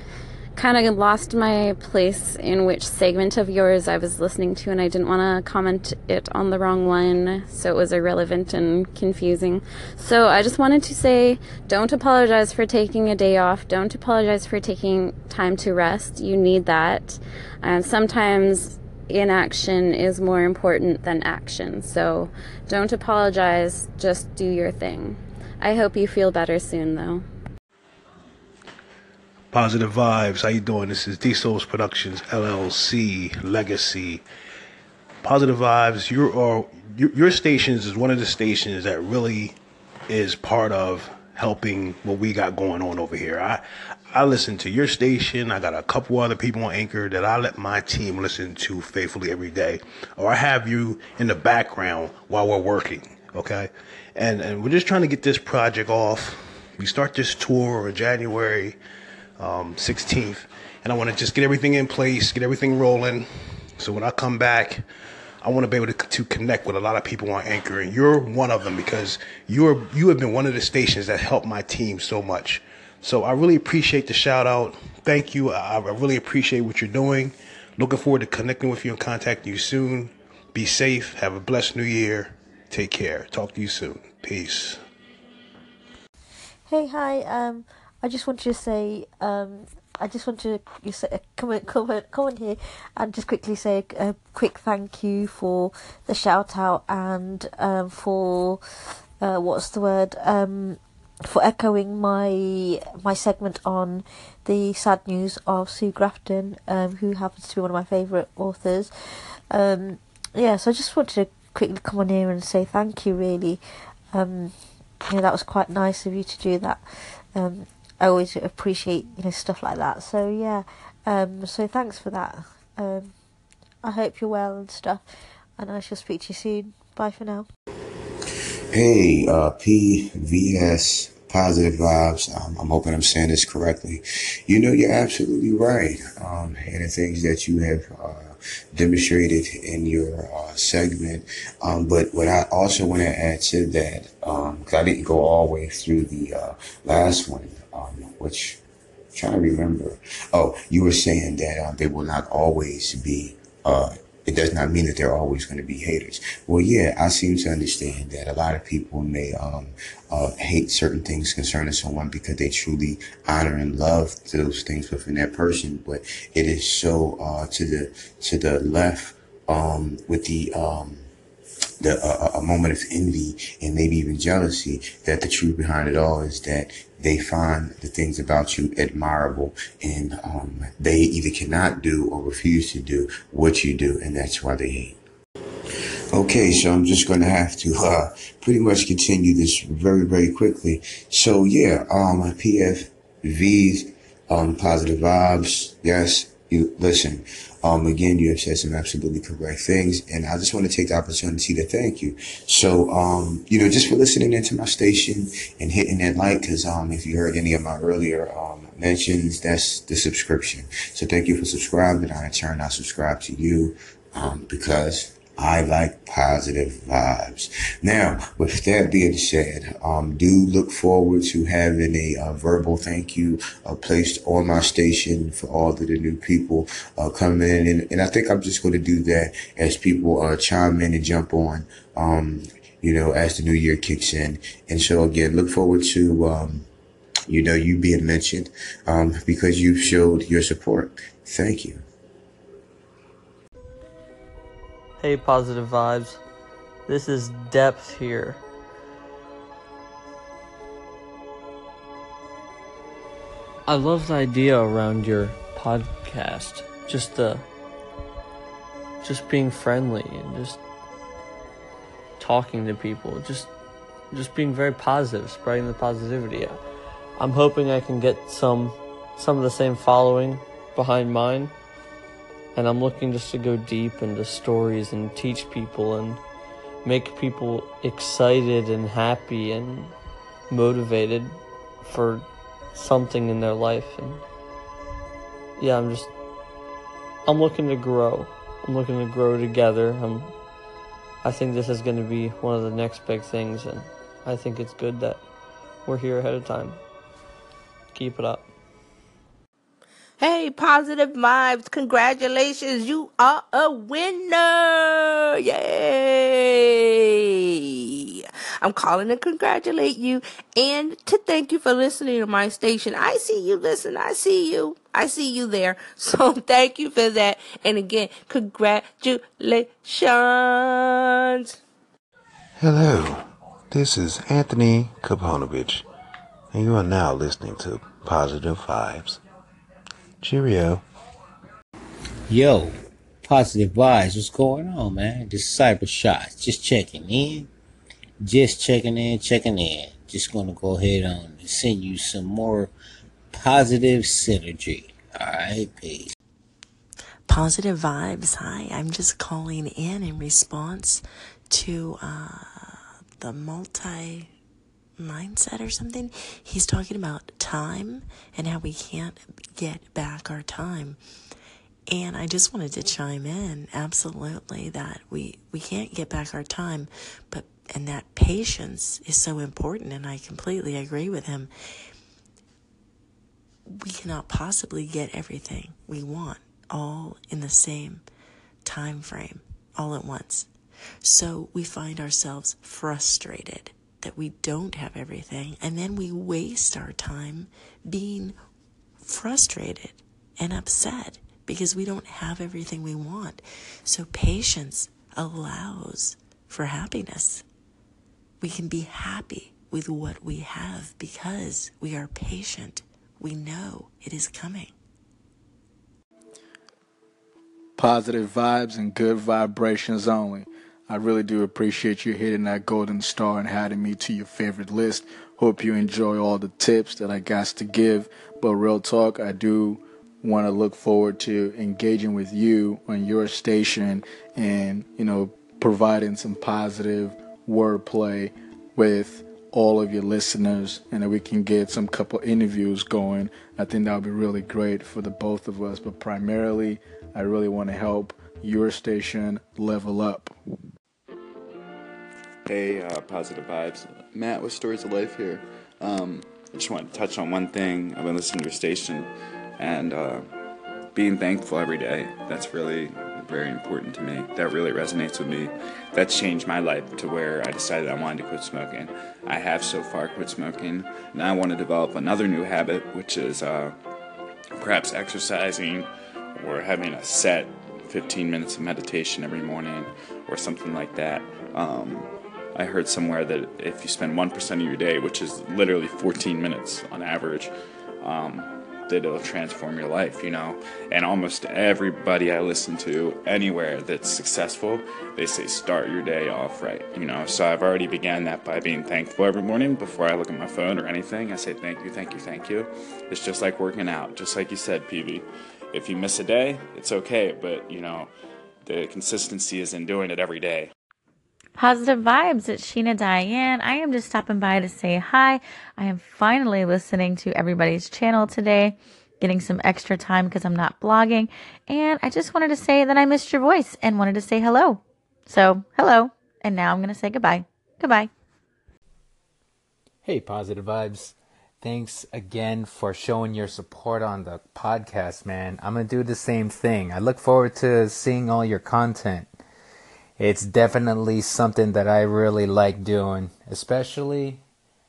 kind of lost my place in which segment of yours I was listening to, and I didn't want to comment it on the wrong one, so it was irrelevant and confusing. So I just wanted to say don't apologize for taking a day off, don't apologize for taking time to rest. You need that. And sometimes inaction is more important than action. So don't apologize, just do your thing. I hope you feel better soon, though. Positive vibes. How you doing? This is D Souls Productions LLC Legacy. Positive vibes. Your or uh, your, your stations is one of the stations that really is part of helping what we got going on over here. I I listen to your station. I got a couple other people on Anchor that I let my team listen to faithfully every day, or I have you in the background while we're working. Okay, and and we're just trying to get this project off. We start this tour in January um, 16th, and I want to just get everything in place, get everything rolling. So when I come back, I want to be able to, to connect with a lot of people on Anchor, and you're one of them because you're you have been one of the stations that helped my team so much. So I really appreciate the shout out. Thank you. I, I really appreciate what you're doing. Looking forward to connecting with you and contacting you soon. Be safe. Have a blessed new year. Take care. Talk to you soon. Peace. Hey, hi. Um, I just want to say um, I just want to say, come in here and just quickly say a, a quick thank you for the shout out and um, for uh, what's the word um, for echoing my my segment on the sad news of Sue Grafton, um, who happens to be one of my favourite authors. Um, yeah, so I just wanted to quickly come on here and say thank you. Really, um, you that was quite nice of you to do that. Um, I always appreciate you know stuff like that. So yeah, um, so thanks for that. Um, I hope you're well and stuff, and I shall speak to you soon. Bye for now. Hey, uh, PVS Positive Vibes. Um, I'm hoping I'm saying this correctly. You know, you're absolutely right. Um, and the things that you have uh, demonstrated in your uh, segment. Um, but what I also want to add to that, because I didn't go all the way through the uh, last one, um, which I'm trying to remember. Oh, you were saying that uh, they will not always be uh, it does not mean that they're always going to be haters. Well, yeah, I seem to understand that a lot of people may um, uh, hate certain things concerning someone because they truly honor and love those things within that person. But it is so uh, to the to the left um, with the um, the uh, a moment of envy and maybe even jealousy that the truth behind it all is that they find the things about you admirable and um, they either cannot do or refuse to do what you do and that's why they hate. Okay so i'm just going to have to uh, pretty much continue this very very quickly. So yeah um pfv's um positive vibes. Yes you listen um, again, you have said some absolutely correct things, and I just want to take the opportunity to thank you. So, um, you know, just for listening into my station and hitting that like, because um, if you heard any of my earlier um, mentions, that's the subscription. So, thank you for subscribing. I in turn, I subscribe to you um, because I like positive vibes. Now, with that being said, um, do look forward to having a, verbal thank you uh, placed on my station for all of the new people uh, coming in. And, and I think I'm just going to do that as people uh, chime in and jump on, um, you know, as the new year kicks in. And so again, look forward to, um, you know, you being mentioned um, because you've showed your support. Thank you. Hey, positive vibes. This is Depth here. I love the idea around your podcast. Just the just being friendly and just talking to people. Just just being very positive, spreading the positivity. I'm hoping I can get some some of the same following behind mine and I'm looking just to go deep into stories and teach people and make people excited and happy and motivated for something in their life. And yeah I'm just I'm looking to grow. I'm looking to grow together. I'm I think this is going to be one of the next big things. And I think it's good that we're here ahead of time. Keep it up Hey, positive vibes. Congratulations. You are a winner. Yay. I'm calling to congratulate you and to thank you for listening to my station. I see you listen. I see you. I see you there. So thank you for that. And again, congratulations. Hello, this is Anthony Kaponovich, and you are now listening to Positive Vibes. Cheerio. Yo, positive vibes. What's going on, man? This cyber shots. Just checking in. Just checking in, checking in. Just gonna go ahead on and send you some more positive synergy. Alright, peace. Positive vibes. Hi, I'm just calling in in response to uh, the multi mindset or something. He's talking about time and how we can't get back our time. And I just wanted to chime in absolutely that we we can't get back our time, but and that patience is so important and I completely agree with him. We cannot possibly get everything we want all in the same time frame all at once. So we find ourselves frustrated that we don't have everything, and then we waste our time being frustrated and upset because we don't have everything we want. So patience allows for happiness. We can be happy with what we have because we are patient. We know it is coming. Positive vibes and good vibrations only. I really do appreciate you hitting that golden star and adding me to your favorite list. Hope you enjoy all the tips that I got to give. But real talk, I do want to look forward to engaging with you on your station and, you know, providing some positive wordplay with all of your listeners and that we can get some couple interviews going. I think that would be really great for the both of us. But primarily, I really want to help your station level up. Hey, uh, positive vibes. Matt with Stories of Life here. Um, I just want to touch on one thing. I've been listening to your station and uh, being thankful every day. That's really very important to me. That really resonates with me. That's changed my life to where I decided I wanted to quit smoking. I have so far quit smoking. Now I want to develop another new habit, which is uh, perhaps exercising or having a set 15 minutes of meditation every morning or something like that. Um, I heard somewhere that if you spend 1% of your day, which is literally 14 minutes on average, um, that it'll transform your life, you know. And almost everybody I listen to anywhere that's successful, they say start your day off right, you know. So I've already began that by being thankful every morning before I look at my phone or anything. I say thank you, thank you, thank you. It's just like working out, just like you said, PV. If you miss a day, it's okay, but you know, the consistency is in doing it every day. Positive vibes. It's Sheena Diane. I am just stopping by to say hi. I am finally listening to everybody's channel today, getting some extra time because I'm not blogging. And I just wanted to say that I missed your voice and wanted to say hello. So, hello. And now I'm going to say goodbye. Goodbye. Hey, Positive Vibes. Thanks again for showing your support on the podcast, man. I'm going to do the same thing. I look forward to seeing all your content it's definitely something that I really like doing, especially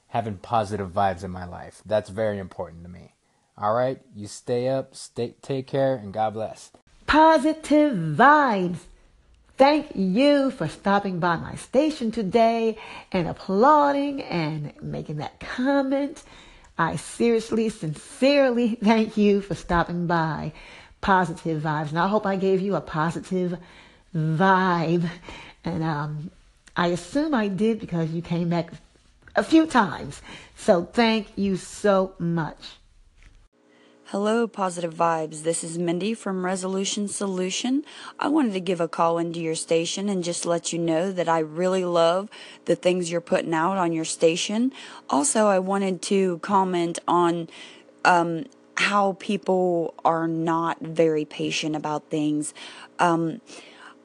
having positive vibes in my life. That's very important to me. All right, you stay up, stay take care and God bless. Positive vibes. Thank you for stopping by my station today and applauding and making that comment. I seriously, sincerely thank you for stopping by. Positive vibes. And I hope I gave you a positive vibe. And um, I assume I did because you came back a few times. So thank you so much. Hello, Positive Vibes. This is Mindy from Resolution Solution. I wanted to give a call into your station and just let you know that I really love the things you're putting out on your station. Also, I wanted to comment on um, how people are not very patient about things. Um,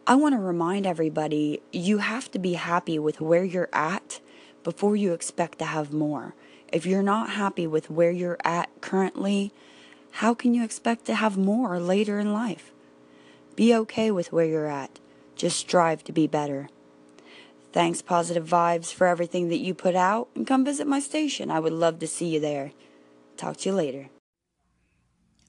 I want to remind everybody you have to be happy with where you're at before you expect to have more. If you're not happy with where you're at currently, how can you expect to have more later in life? Be okay with where you're at. Just strive to be better. Thanks, Positive Vibes, for everything that you put out, and come visit my station. I would love to see you there. Talk to you later.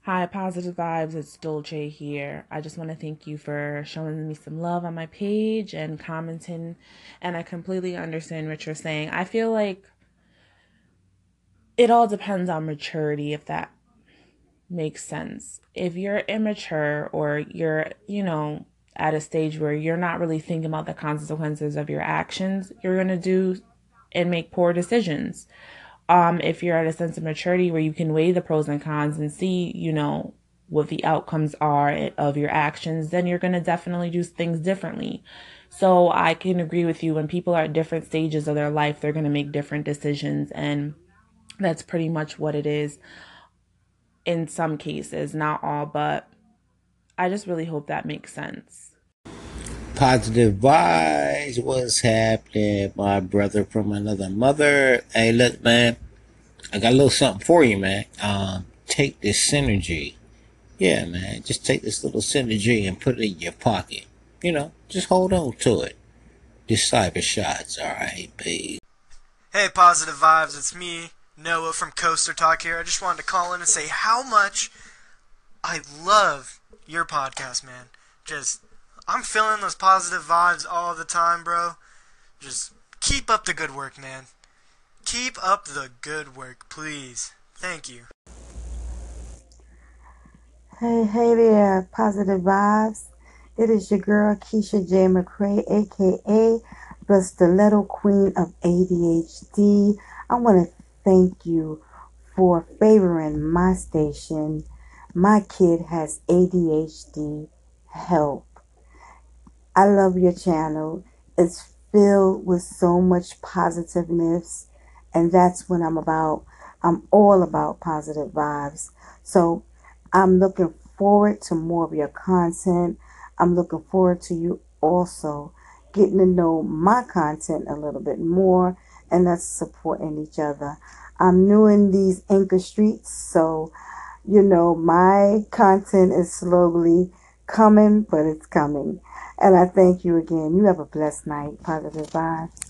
Hi, positive vibes. It's Dolce here. I just want to thank you for showing me some love on my page and commenting. And I completely understand what you're saying. I feel like it all depends on maturity, if that makes sense. If you're immature or you're, you know, at a stage where you're not really thinking about the consequences of your actions, you're going to do and make poor decisions um, if you're at a sense of maturity where you can weigh the pros and cons and see, you know, what the outcomes are of your actions, then you're going to definitely do things differently. So I can agree with you when people are at different stages of their life, they're going to make different decisions. And that's pretty much what it is in some cases, not all, but I just really hope that makes sense. Positive vibes. What's happening, my brother from another mother? Hey, look, man. I got a little something for you, man. Um, take this synergy. Yeah, man. Just take this little synergy and put it in your pocket. You know, just hold on to it. Just cyber shots, alright, babe. Hey, positive vibes. It's me, Noah from Coaster Talk here. I just wanted to call in and say how much I love your podcast, man. Just, I'm feeling those positive vibes all the time, bro. Just keep up the good work, man. Keep up the good work, please. Thank you. Hey, hey there, positive vibes. It is your girl Keisha J. McCrae, aka the Stiletto Queen of ADHD. I want to thank you for favoring my station. My kid has ADHD. Help. I love your channel. It's filled with so much positiveness, and that's what I'm about. I'm all about positive vibes. So I'm looking forward to more of your content. I'm looking forward to you also getting to know my content a little bit more and us supporting each other. I'm new in these anchor streets, so you know my content is slowly coming, but it's coming. And I thank you again. You have a blessed night. Positive vibes.